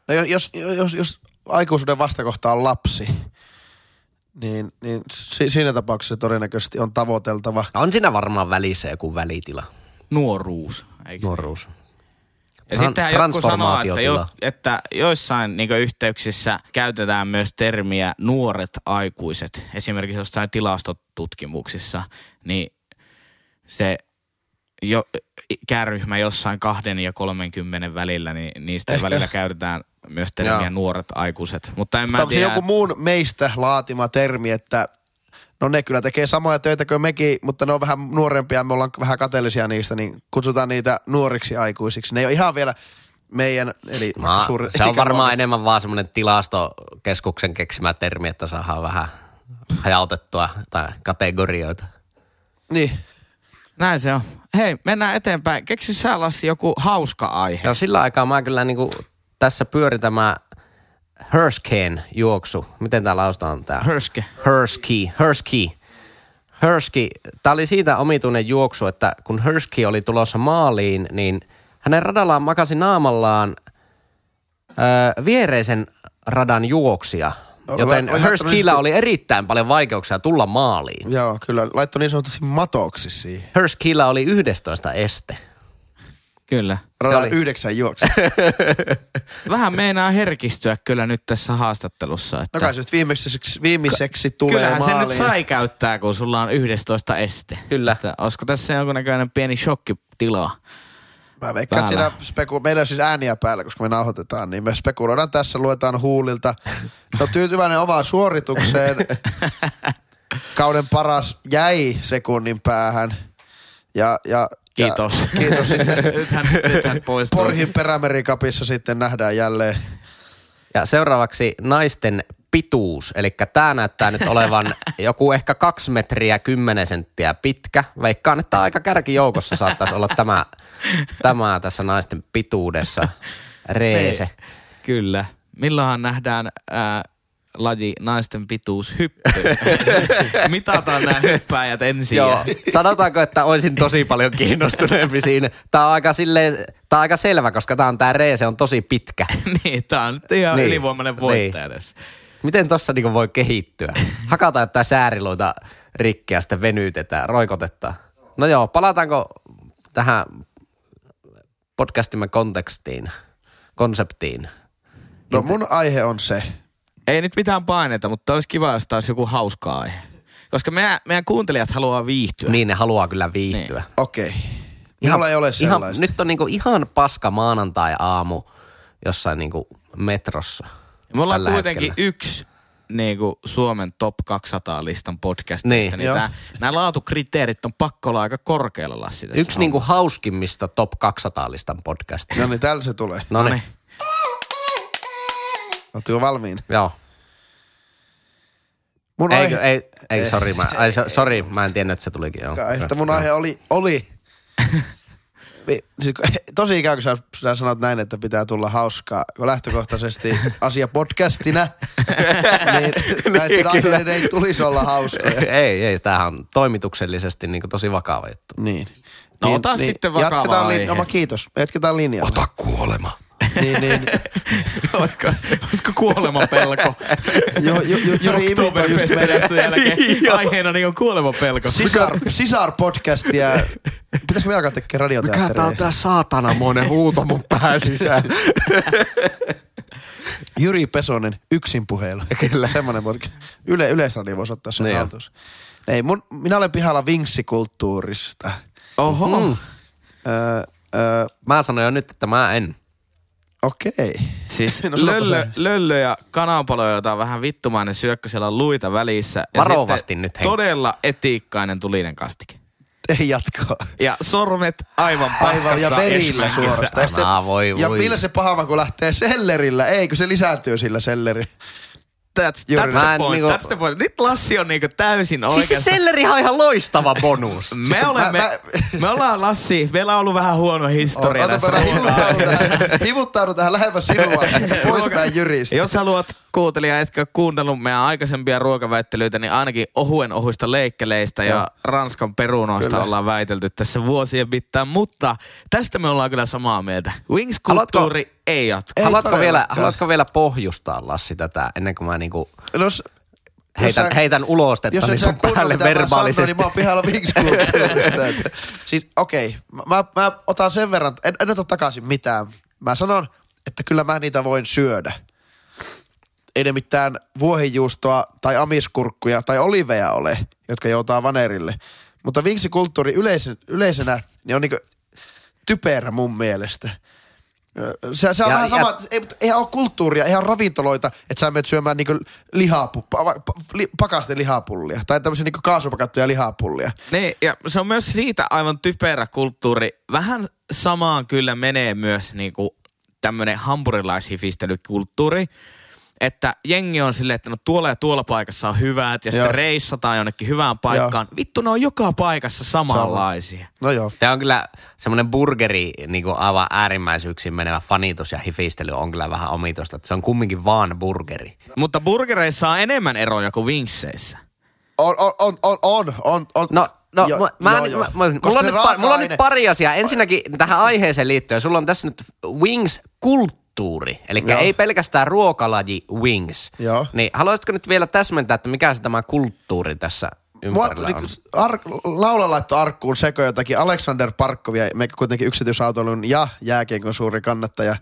No jos, jos, jos aikuisuuden vastakohta on lapsi, niin, niin si, siinä tapauksessa se todennäköisesti on tavoiteltava. On siinä varmaan välissä joku välitila, Nuoruus. Eikö? nuoruus. Ja Tran- sittenhän joku sanoo, että, jo, että joissain niin yhteyksissä käytetään myös termiä nuoret aikuiset. Esimerkiksi jossain tilastotutkimuksissa, niin se jo, ikäryhmä jossain kahden ja 30 välillä, niin niistä Ehkä. välillä käytetään myös termiä Joo. nuoret aikuiset. Mutta en mä Mutta onko se tiedä, joku muun meistä laatima termi, että no ne kyllä tekee samoja töitä kuin mekin, mutta ne on vähän nuorempia, me ollaan vähän kateellisia niistä, niin kutsutaan niitä nuoriksi aikuisiksi. Ne ei ole ihan vielä meidän, eli Mä, suuri se on varmaan enemmän vaan semmoinen tilastokeskuksen keksimä termi, että saadaan vähän hajautettua tai kategorioita. Niin, Näin se on. Hei, mennään eteenpäin. Keksi sä Lassi joku hauska aihe. Joo, sillä aikaa mä kyllä niinku tässä pyörin tämä Hershken juoksu. Miten tää lausutaan tää? Hörske. Hershki. Hershki. Hershki. Tämä oli siitä omituinen juoksu, että kun Hershki oli tulossa maaliin, niin hänen radallaan makasi naamallaan öö, viereisen radan juoksia. Oli- Joten laittanut oli erittäin paljon vaikeuksia tulla maaliin. joo, kyllä. Laittoi niin sanotusti matoksi siihen. Hershkillä oli 11 este. Kyllä. Radalla oli- yhdeksän juoksu. [laughs] Vähän meinaa herkistyä kyllä nyt tässä haastattelussa. No Että kai se nyt viimeiseksi, viimeiseksi tulee Kyllähän se maaliin. nyt sai käyttää, kun sulla on 11 este. Kyllä. Että olisiko tässä jonkunnäköinen pieni shokkitila? Mä veikkaan, että siinä speku- meillä on siis ääniä päällä, koska me nauhoitetaan, niin me spekuloidaan tässä, luetaan huulilta. No tyytyväinen omaan suoritukseen. [laughs] Kauden paras jäi sekunnin päähän. Ja, ja, Kiitos. Ja, kiitos sitten. [laughs] nythän, nythän poistuu. Porhin perämerikapissa sitten nähdään jälleen. Ja seuraavaksi naisten pituus. Eli tämä näyttää nyt olevan joku ehkä kaksi metriä kymmenen senttiä pitkä. Veikkaan, että aika kärkijoukossa saattaisi olla tämä, tämä tässä naisten pituudessa. Reese. Kyllä. Milloinhan nähdään ää, laji naisten pituus hyppy. [laughs] Mitataan nämä hyppääjät ensin. Joo, sanotaanko, että olisin tosi paljon kiinnostuneempi siinä. Tämä on aika, silleen, tää on aika selvä, koska tämä on tämä reese on tosi pitkä. [laughs] niin, tää on nyt ihan Niin. niin. ylivoimainen voittaja tässä. Miten tossa niinku voi kehittyä? Hakataan jotain sääriluita rikki ja sitten venytetään, roikotetaan. No joo, palataanko tähän podcastimme kontekstiin, konseptiin? No mun aihe on se. Ei nyt mitään paineita, mutta olisi kiva, jos taas joku hauska aihe. Koska meidän, meidän kuuntelijat haluaa viihtyä. Niin ne haluaa kyllä viihtyä. Niin. Okei. Mulla ei ole ihan, sellaista. Nyt on niinku ihan paska maanantai-aamu jossain niinku metrossa. Me ollaan tällä kuitenkin hetkellä. yksi niin kuin Suomen top 200 listan podcastista, Niin. niin, tää, nämä laatukriteerit on pakko olla aika korkealla Lassi Yksi niinku hauskimmista top 200-listan podcastia. No niin, täällä se tulee. No niin, Ootteko valmiin? joo. Mun Eikö, aihe, ei, ei, sori, mä, ai, so- sorry, mä en tiennyt, että se tulikin. Joo. että mun aihe oli, oli siis, [laughs] tosi ikään kuin sä, sä sanot näin, että pitää tulla hauskaa, kun lähtökohtaisesti asia podcastina, [laughs] niin näiden kyllä. aiheiden ei tulisi olla hauskoja. [laughs] ei, ei, tämähän on toimituksellisesti niin tosi vakava juttu. Niin. No ota sitten vakava Jatketaan aihe. linjaa, kiitos. Jatketaan linjaa. kuolema. Niin, niin. [laughs] olisiko, olisiko kuolemapelko? Ju, ju, ju, Juri imitoi just jälkeen [laughs] aiheena niin on kuolemapelko. sisar, sisar podcastia. Pitäisikö me alkaa tekemään radioteatteria? tää saatanamoinen huuto mun pää sisään? [laughs] Jyri Pesonen, yksin puheilla. Kyllä. Semmoinen podcast. Yle, Yleisradio voisi ottaa sen Niin on. haltuun. Ei, mun, minä olen pihalla vinksikulttuurista. Oho. Mm. Öö, öö, Mä sanoin jo nyt, että mä en. Okei. Siis [laughs] No löllö, löllö ja kananpalo, jota on vähän vittumainen syökkö, siellä on luita välissä. Ja Varovasti nyt, Henk. Todella etiikkainen tulinen kastike. Ei jatkoa. Ja sormet aivan paskassa Aivan ja verillä esmängissä. suorasta. Ja, sitten- voi, ja voi. millä se paha kun lähtee sellerillä? Ei, kun se lisääntyy sillä selleri. That's, Juuri that's, the Mä point, niinku- that's the point. Nyt Lassi on niinku täysin Siis se oikeassa. sellerihan on ihan loistava bonus. me, olemme, mä- me ollaan Lassi, meillä on ollut vähän huono historia mä hivuttaudun tähän lähemmä sinua. [laughs] Poispäin Jyristä. Jos haluat kuuntelija, etkä ole kuunnellut meidän aikaisempia ruokaväittelyitä, niin ainakin ohuen ohuista leikkeleistä ja Joo. Ranskan perunoista Kyllä. ollaan väitelty tässä vuosien mittaan. Mutta tästä me ollaan kyllä samaa mieltä. Wings-kulttuuri ei jatku. Ei haluatko, vielä, haluatko vielä pohjustaa Lassi tätä ennen kuin mä niinku No, s- jos heitän, sä- heitän ulostetta Jos niin sun päälle verbaalisesti. niin mä oon pihalla vinkskulttuurista. siis okei, okay, mä, mä, otan sen verran, en, en ota takaisin mitään. Mä sanon, että kyllä mä niitä voin syödä. Ei ne mitään vuohijuustoa tai amiskurkkuja tai oliveja ole, jotka joutaa vanerille. Mutta vinksikulttuuri yleisen, yleisenä niin on niinku typerä mun mielestä. Se, se on Ja- vähän ja- sama, että ei, eihän ole kulttuuria, eihän ole ravintoloita, että sä menet syömään niinku lihapu, pa, pa, li, pakasten lihapullia tai tämmöisiä niinku kaasupakattuja lihapullia. Niin, ja se on myös siitä aivan typerä kulttuuri. Vähän samaan kyllä menee myös niinku tämmöinen hampurilaishifistelykulttuuri. Että jengi on silleen, että no tuolla ja tuolla paikassa on hyvät ja Joo. sitten reissataan jonnekin hyvään paikkaan. Vittu, ne on joka paikassa samanlaisia. No joo. Se on kyllä semmoinen burgeri niin kuin aivan äärimmäisyyksiin menevä fanitus ja hifistely on kyllä vähän omituista. Että se on kumminkin vaan burgeri. Mutta burgereissa on enemmän eroja kuin vinkseissä. On, on, on, on, on, on, on. No, no Jo- mä, mä, joo, joo. mä, Koska mulla, on nyt, mulla on nyt pari asiaa. Ensinnäkin tähän aiheeseen liittyen. Sulla on tässä nyt Wings-kulttuuri. Eli ei pelkästään ruokalaji Wings. Joo. Niin haluaisitko nyt vielä täsmentää, että mikä se tämä kulttuuri tässä Mua, ympärillä on? ar, laula laittoi arkkuun seko jotakin Alexander Parkkovia, meikä kuitenkin yksityisautoilun ja jääkiekon suuri kannattaja.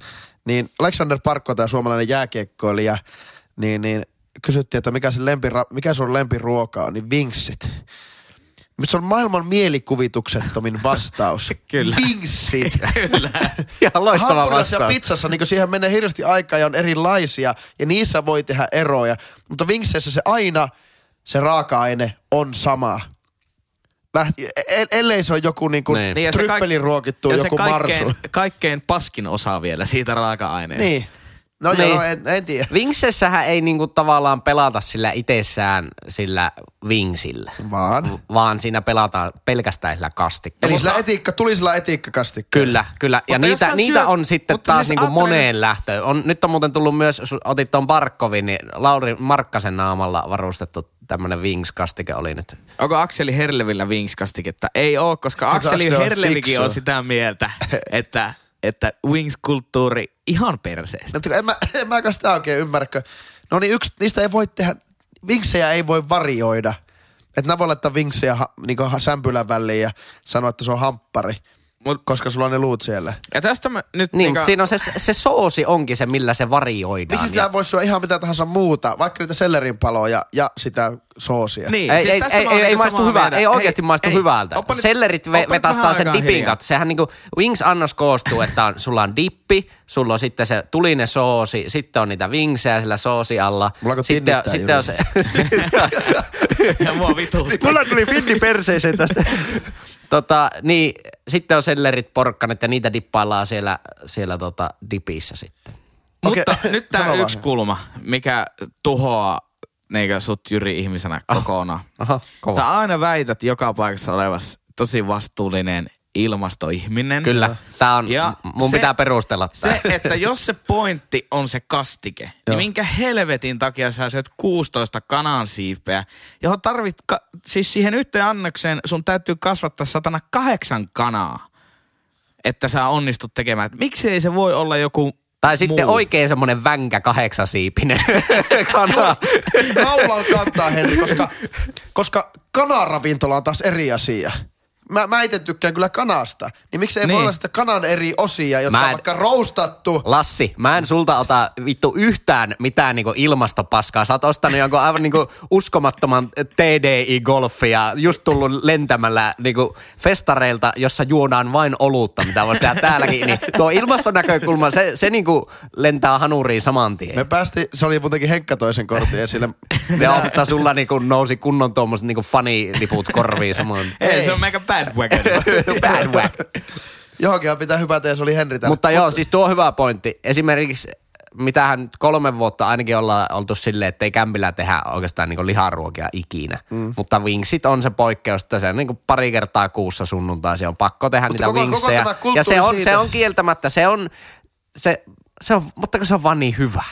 Niin Alexander Parkko, tämä suomalainen jääkiekkoilija, niin, niin kysyttiin, että mikä, se lempira, mikä sun lempiruoka on, niin vinksit. Se on maailman mielikuvituksettomin vastaus. [laughs] Kyllä. Vinksit. [laughs] Ihan loistava Hampurissa ja vastaus. pizzassa, niin siihen menee hirveästi aikaa ja on erilaisia ja niissä voi tehdä eroja. Mutta vinkseissä se aina, se raaka-aine on sama. Lähti, el- ellei se ole joku niinku Niin. Niin, ja se tryffeliin kaik- ruokittu ja joku se kaikkein, marsu. kaikkein paskin osa vielä siitä raaka-aineesta. Niin. No Niin. joo, en, en tiedä. Vingsessähän ei niinku tavallaan pelata sillä itsessään sillä vingsillä, Vaan. vaan siinä pelataan pelkästään sillä kastikkeella. Eli sillä etiikka, tuli sillä etiikkakasti. Kyllä, kyllä. Ja Mutta jos niitä, sä niitä on sitten mutta taas siis niinku ajattelen- moneen lähtöön. On, nyt on muuten tullut myös, otit tuon Barkovin, niin Lauri Markkasen naamalla varustettu tämmönen Wings-kastike oli nyt. Onko Akseli Herlevillä Wings-kastiketta? Ei oo, koska Akseli Akseli on Herlevikin fiksu. on sitä mieltä, [laughs] että, että Wings-kulttuuri ihan perseestä. En mä, [laughs] en mäkään sitä oikein ymmärräkö. No niin yksi, niistä ei voi tehdä, vinksejä ei voi varioida. Että nämä voi laittaa vinksejä niin sämpylän väliin ja sanoa, että se on hamppari. Mut- koska sulla on ne luut siellä. Ja tästä mä nyt... Niin, niinku- mutta siinä on se, se soosi onkin se, millä se varioidaan. Miksi ja- sä vois syödä ihan mitä tahansa muuta, vaikka niitä sellerinpaloja ja sitä soosia? Niin, Ei, siis ei, ei, ei, ei niinku maistu hyvää, ei oikeasti Hei, maistu ei, hyvältä. oppa Sellerit oppa vetastaa sen dipin hiljaa. kautta. Sehän niinku, Wings-annos koostuu, että on, sulla on dippi, sulla on sitten se tulinen soosi, sitten on niitä wingsejä sillä soosi alla. Mulla sitten, tinnittää sitten on se, [laughs] Ja mua vitu. Mulla tuli finni perseeseen tästä. [laughs] tota, niin, sitten on sellerit, porkkanat ja niitä dippaillaan siellä, siellä tota dipissä sitten. Mutta nyt tää sano yksi kulma, mikä tuhoaa neikö sut Jyri ihmisenä kokonaan. Aha, kova. Sä aina väität joka paikassa olevas tosi vastuullinen ilmastoihminen. Kyllä, tää on, Ja mun se- pitää perustella tää. Se, että jos se pointti on se kastike, niin minkä helvetin takia sä syöt 16 kanansiipeä, johon tarvit, ka- siis siihen yhteen annokseen sun täytyy kasvattaa satana kahdeksan kanaa, että sä onnistut tekemään. Miksi ei se voi olla joku Tai sitten muu? oikein semmonen vänkä kahdeksasiipinen [laughs] kana. Naulan kantaa, Henri, koska, koska kanaravintola on taas eri asia. Mä, mä itse tykkään kyllä kanasta. Niin miksi ei niin. Voi olla sitä kanan eri osia, jotka Mä on en- vaikka roustattu. Lassi, mä en sulta ota vittu yhtään mitään niinku ilmastopaskaa. Sä oot ostanut jonkun aivan niinku uskomattoman TDI-golfi ja just tullut lentämällä niinku festareilta, jossa juodaan vain olutta, mitä voisi tehdä täälläkin. Niin tuo ilmastonäkökulma, se, se niinku lentää hanuriin saman tien. Me päästi, se oli muutenkin Henkka toisen kortin esille. [laughs] Joo, mutta sulla niinku nousi kunnon tuommoiset niinku faniliput korviin samoin. Ei, Ei. se on meikä bandwagon. Bad whack. [laughs] Johonkin pitää hypätä ja se oli Henri täällä. Mutta joo, siis tuo on hyvä pointti. Esimerkiksi mitähän nyt kolme vuotta ainakin ollaan oltu silleen, että ei kämpillä tehdä oikeastaan niin liharuokia ikinä. Mm. Mutta wingsit on se poikkeus, että se on niin pari kertaa kuussa sunnuntaisin on pakko tehdä Mutta niitä koko- koko wingsejä. tämä kulttuuri ja se on, siitä- se on kieltämättä, se on, se, se on, mutta kun se on vaan niin hyvä.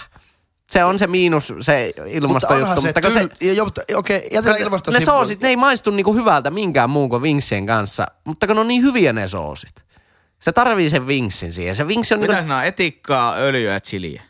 Se on se miinus, se ilmastojuttu. se mutta kun tyl... se, Joo, mutta okei, jätetään ilmasto ne soosit, ne ei maistu niinku hyvältä minkään muun kuin vingsien kanssa, mutta kun ne on niin hyviä ne soosit. Se tarvii sen vinksin siihen. Se vinksi on niinku, Mitä nämä on? Etikkaa, öljyä ja chiliä.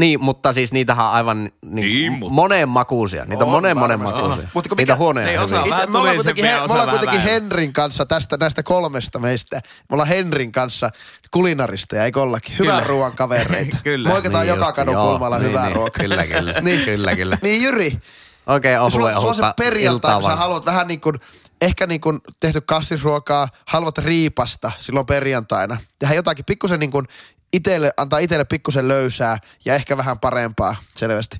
Niin, mutta siis niitähän on aivan niin, Niin, mutta- moneen makuusia. Niitä on, On monen monen varmasti. makuusia. Mutta kun Niitä mikä- huoneja Niin, Itse, me ollaan kuitenkin, he, me ollaan kuitenkin. Henrin kanssa tästä, näistä kolmesta meistä. Me ollaan Henrin kanssa kulinarista ja eikö ollakin? Hyvän Kyllä. ruoan kavereita. [laughs] Kyllä. Moikataan Niin joka just, kadun joo. kulmalla Niin, hyvää niin. ruokaa. Kyllä, kyllä. [laughs] Kyllä, kyllä. Niin Jyri, Oikein sulla, ohue sulla on se perjantai, kun sä haluat vähän niin kuin, ehkä niin kuin tehty kasvisruokaa, haluat riipasta silloin perjantaina. Tehdä jotakin pikkusen niin kuin itelle, antaa itselle pikkusen löysää ja ehkä vähän parempaa selvästi.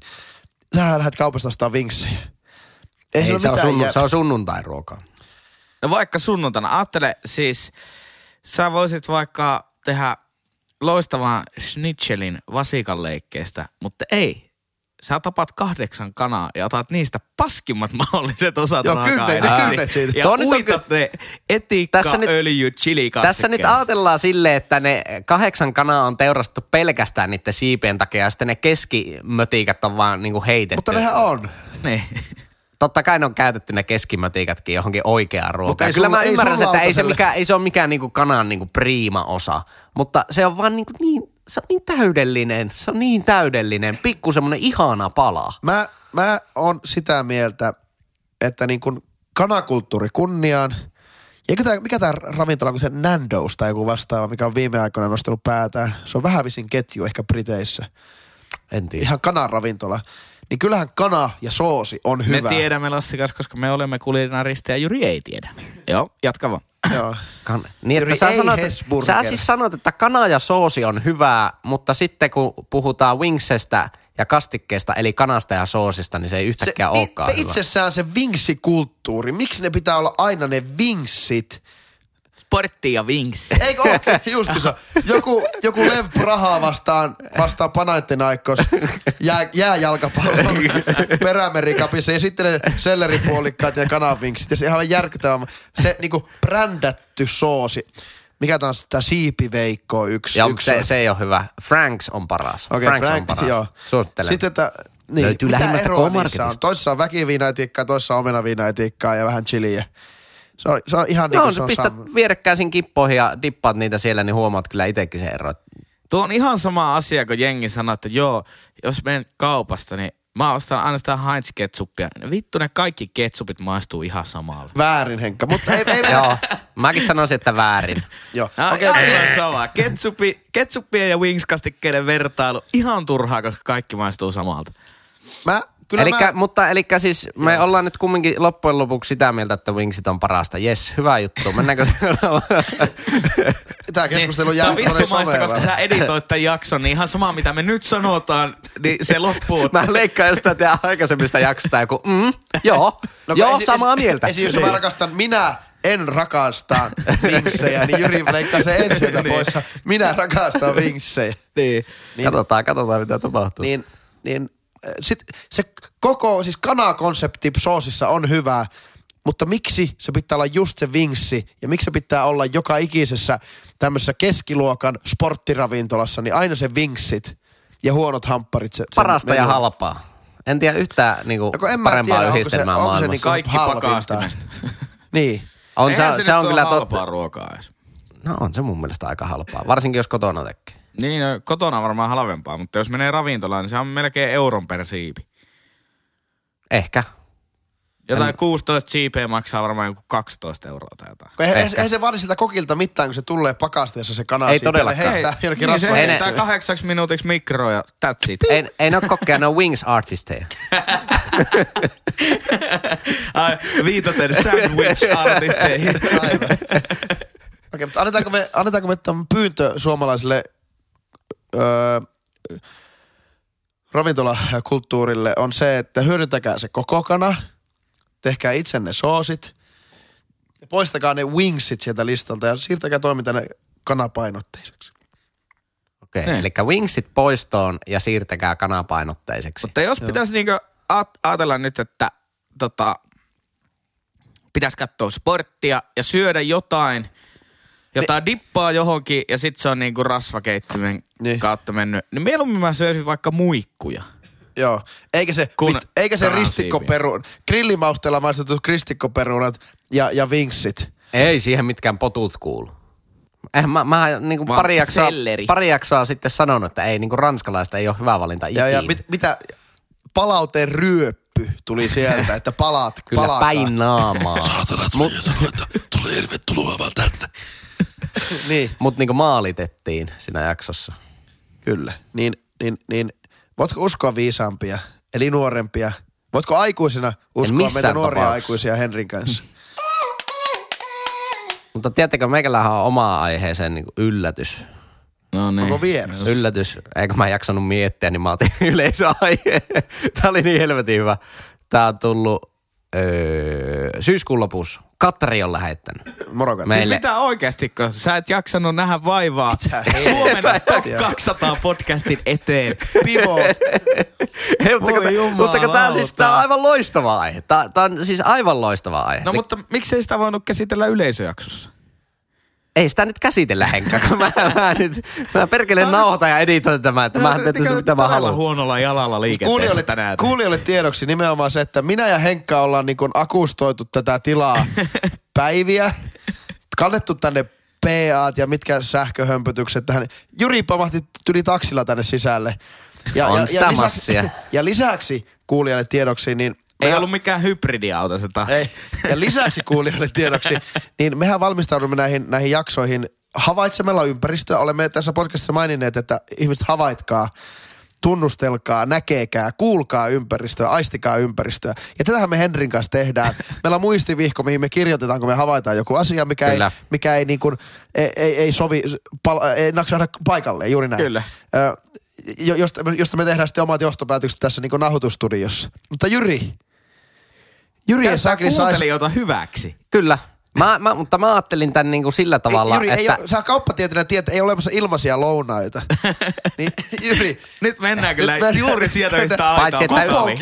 Sä lähdet kaupasta ostaa vinksejä. Ei, Ei, se, on sunnu, jär- se on sunnuntai-ruokaa. No vaikka sunnuntaina. Ajattele siis, sä voisit vaikka tehdä loistavan schnitzelin vasikanleikkeestä, mutta ei. Sä tapat kahdeksan kanaa ja otat niistä paskimmat mahdolliset osat Joo, kynnet, ne raaka-aineeksi. kynnet siitä. Ja Tuo on uitat ne etikka, Tässä nyt- öljy, chili Tässä nyt ajatellaan silleen, että ne kahdeksan kanaa on teurastettu pelkästään niiden siipien takia ja sitten ne keskimötiikat on vaan niinku heitetty. Mutta nehän on. Niin. Totta kai ne on käytetty ne keskimötiikatkin johonkin oikeaan Mutta ruokaan. Kyllä sulla- mä ei ymmärrän, että ei se, mikään, ei se ole mikään niinku kanan niinku priima osa, mutta se on vaan niinku niin, se on niin täydellinen, se on niin täydellinen, pikku semmoinen ihana pala. Mä, mä on sitä mieltä, että niin kuin kanakulttuuri kunniaan. Ja eikö tää, mikä tämä ravintola on, se Nando's tai joku vastaava, mikä on viime aikoina nostanut päätään. Se on vähän visin ketju ehkä Briteissä. En tiedä. Ihan kanaravintola. Niin kyllähän kana ja soosi on Me hyvä. tiedämme Lassikas, koska me olemme kulinaristeja ja Jyri ei tiedä. Joo, jatka vaan. Joo. Kan- niin, että sä, sanot, sä siis sanot, että kana ja soosi on hyvää, mutta sitten kun puhutaan wingsestä ja kastikkeesta, eli kanasta ja soosista, niin se ei yhtäkkiä se, olekaan i- hyvä. itsessään se vinksikulttuuri, miksi ne pitää olla aina ne vinksit? Sportti ja wings. Eikö ookin, [laughs] justiinsa. Joku, joku Lev Praha vastaan, vastaan Panathinaikos jää, jääjalkapallon perämerikapissa ja sitten ne selleripuolikkaat ja kanavinksit ja se ihan järkyttävä. Se niinku brändätty soosi. Mikä taas tää siipiveikko yksi. Ja yksi se, se ei ole hyvä. Franks on paras. Okei, Franks Frank, on paras. joo. Suosittelen. Sitten, että niin, Löytyy mitä lähimmästä eroa niissä on? Toisessa on väkiviinaetikkaa, toisessa on omenaviinaetikkaa ja vähän chiliä. Se on, se on ihan niin No, kuin se se on pistät sam- vierekkäisiin kippoihin ja dippaat niitä siellä, niin huomaat kyllä itsekin sen ero. Tuo on ihan sama asia, kun jengi sanoo, että joo, jos menen kaupasta, niin mä ostan aina sitä Heinz-ketsuppia. Vittu, ne kaikki ketsupit maistuu ihan samalle. Väärin, Henkka. Mutta ei, ei [laughs] Joo, mäkin sanoisin, että väärin. Joo. No, Okei, okay, okay, ihan sama. Ketsupi, ketsuppien ja wings-kastikkeiden vertailu ihan turhaa, koska kaikki maistuu samalta. mä, kyllä Elikkä, mä, Mutta elikkä siis me ollaan nyt kumminkin loppujen lopuksi sitä mieltä, että Wingsit on parasta. Jes, hyvä juttu. Mennäänkö seuraavaan? [laughs] tämä keskustelu Niin, jää on tuonne vittumaista, koska sä editoit tämän jakson, niin ihan sama mitä me nyt sanotaan, niin se loppuu. Mä leikkaan jostain teidän aikaisemmista jaksosta joku, mm, joo, No, joo, esi- samaa esi- mieltä. Esim. jos mä rakastan, minä en rakasta vinksejä, niin Jyri leikkaa se ensi sieltä Niin. poissa. Minä rakastan vinksejä. Niin. Katsotaan, katsotaan mitä tapahtuu. Niin, niin sit se koko, siis kanakonsepti soosissa on hyvä, mutta miksi se pitää olla just se vingssi ja miksi se pitää olla joka ikisessä tämmöisessä keskiluokan sporttiravintolassa, niin aina se vingssit ja huonot hampparit. Se, Parasta ja halpaa. En tiedä yhtään niinku, No en mä parempaa tiedä, onko se- yhdistelmää onko se maailmassa. niinku Kaikki halvinta. pakastimesta. [laughs] Niin. on, Eihän se, se, se on kyllä totta. ruokaa edes. No on se mun mielestä aika halpaa, varsinkin jos kotona tekee. Niin, no, kotona varmaan halvempaa, mutta jos menee ravintolaan, niin se on melkein euron per siipi. Ehkä. Jotain 16 siipeä maksaa varmaan joku 12 euroa tai jotain. Eihän, Ehkä. eihän se vaadi sitä kokilta mitään, kun se tulee pakasteessa se kana. Ei todellakaan. Heittää jonnekin niin se rasvaan. heittää kahdeksaksi minuutiksi mikroon ja that's it. Ei, ei ne ole kokkeja, ne on Wings artisteja. [laughs] Ai, viitaten sandwich-artisteihin. Aivan. Okei, mutta annetaanko me, annetaanko me tämän pyyntö suomalaiselle öö, ravintolakulttuurille on se, että hyödyntäkää se koko kana, tehkää itsenne soosit ja poistakaa ne wingsit sieltä listalta ja siirtäkää toiminta ne kanapainotteiseksi. Okei, Niin. eli Wingsit poistoon ja siirtäkää kanapainotteiseksi. Mutta jos pitäisi niinku ajatella nyt, että tota, pitäisi katsoa sporttia ja syödä jotain, jotain dippaa johonkin ja sitten se on niinku rasvakeittimen Niin. kautta mennyt, niin mieluummin mä syöisin vaikka muikkuja. Joo, eikä se, Kun vit, eikä se ristikkoperu, grillimausteella maistetut ristikkoperunat ja, ja vinksit. Ei siihen mitkään potut kuulu. Eh, mä, mä niin kuin Vaan pari, jaksoa, selleri. pari jaksoa sitten sanonut, että ei niin kuin ranskalaista ei ole hyvä valinta ikinä. Ja, ja mit, mitä palauteen ryöppy tuli sieltä, että palaat, [laughs] Kyllä palataan. päin naamaa. [laughs] Saatana tuli ja sanoi, että tule tervetuloa vaan tänne. [laughs] Niin, Mutta niin kuin maalitettiin siinä jaksossa. Kyllä. Niin, niin, niin, voitko uskoa viisaampia, eli nuorempia? Voitko aikuisena uskoa meitä nuoria tapauksessa. aikuisia Henrin kanssa? [laughs] Mutta tiedättekö, meikälähän on oma aiheeseen niin yllätys. No niin. Onko vieras? Yllätys. Eikö mä jaksanut miettiä, niin mä otin [laughs] yleisöaihe. Tää oli niin helvetin hyvä. Tää on tullut öö, syyskuun lopussa. Katri on lähettänyt. Moro Katri. Me- Siis Meille- mitä oikeasti, kun sä et jaksanut nähdä vaivaa [laughs] Suomen top 200 podcastin eteen. Pivot. Hei, [laughs] mutta, Voi mutta tää, siis, tää on aivan loistava aihe. Tää, tää on siis aivan loistava aihe. No mutta miksei sitä voinut käsitellä yleisöjaksossa? Ei sitä nyt käsitellä, Henkka, kun mä, mä, [laughs] nyt, mä perkele nauhoitan ja editoin tämän, että mä teen tässä mitä mä haluan. huonolla jalalla liikenteessä Kuulijoille, tänään. kuulijoille tiedoksi nimenomaan se, että minä ja Henkka ollaan niin kuin akustoitu tätä tilaa [laughs] päiviä, kannettu tänne PAt ja mitkä sähköhömpötykset tähän. Juri pamahti tyli taksilla tänne sisälle. Ja, On ja, sitä ja, massia. [laughs] ja lisäksi kuulijalle tiedoksi, niin Ei ollut mikään hybridiauto se taas. ei, ja lisäksi kuulijoille tiedoksi, niin mehän valmistaudumme näihin, näihin jaksoihin havaitsemalla ympäristöä. Olemme tässä podcastissa maininneet, että ihmiset havaitkaa, tunnustelkaa, näkeekää, kuulkaa ympäristöä, aistikaa ympäristöä. Ja tätähän me Henrin kanssa tehdään. Meillä on muistivihko, mihin me kirjoitetaan, kun me havaitaan joku asia, mikä ei, Kyllä. mikä ei, niin kuin, ei, ei, ei sovi, pal- ei naksahda paikalle, juuri näin. Kyllä. Ö, jo- josta, josta me tehdään sitten omat johtopäätökset tässä niin nahoitustudiossa. Mutta Jyri, Jyri ja Sakri sais, kuuntelijoita hyväksi. Kyllä. Mä, mä, mutta mä ajattelin tämän niin kuin sillä tavalla, ei, Jyri, että... ei ole, sä kauppatieteellinen tiedät, ei ole olemassa ilmaisia lounaita. [laughs] niin, Jyri, Nyt mennään kyllä Nyt mennään- juuri sieltä, mistä Paitsi että,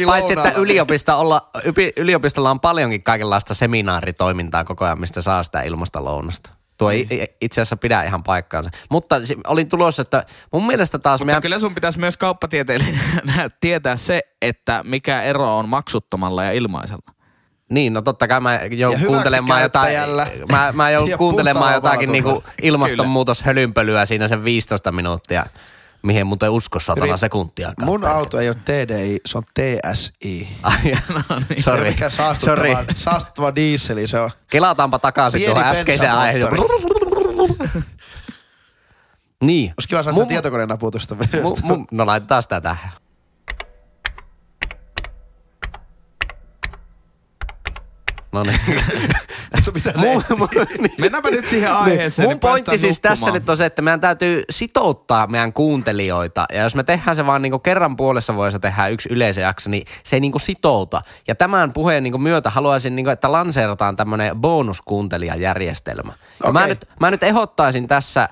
paitsi, että yliopisto olla, yliopistolla on paljonkin kaikenlaista seminaaritoimintaa koko ajan, mistä saa sitä ilmasta lounasta. Tuo ei Niin. i- itse asiassa pidä ihan paikkaansa. Mutta olin tulossa, että mun mielestä taas Mutta meidän... kyllä sun pitäisi myös kauppatieteilijänä [laughs] tietää se, että mikä ero on maksuttomalla ja ilmaisella. Niin, no totta kai mä joudun kuuntelemaan jotain, mä, mä [laughs] joudun kuuntelemaan jotakin niinku ilmastonmuutoshölynpölyä siinä sen 15 minuuttia, mihin muuten usko satana Jyri, sekuntia. mun auto ei ole TDI, se on TSI. Ai, [laughs] No niin. Sorry, ole mikään sorry. saastuttava, saastuttava dieseli, se on. Kelataanpa takaisin Pieni tuohon äskeiseen aiheeseen. [laughs] Niin. Olisi kiva saada Mun- sitä tietokoneen naputusta myös. Mu, mu, no laitetaan sitä tähän. No niin. [laughs] Mitä se Mun- mun- niin. Mennäänpä nyt siihen aiheeseen. Mun niin pointti siis tässä nukkumaan. nyt on se, että meidän täytyy sitouttaa meidän kuuntelijoita. Ja jos me tehdään se vaan niinku kerran puolessa vuodessa tehdään yksi yleisöjakso, niin se ei niinku sitouta. Ja tämän puheen niinku myötä haluaisin, niinku, että lanseerataan tämmöinen bonuskuuntelijajärjestelmä. Ja mä, nyt, mä nyt ehdottaisin tässä,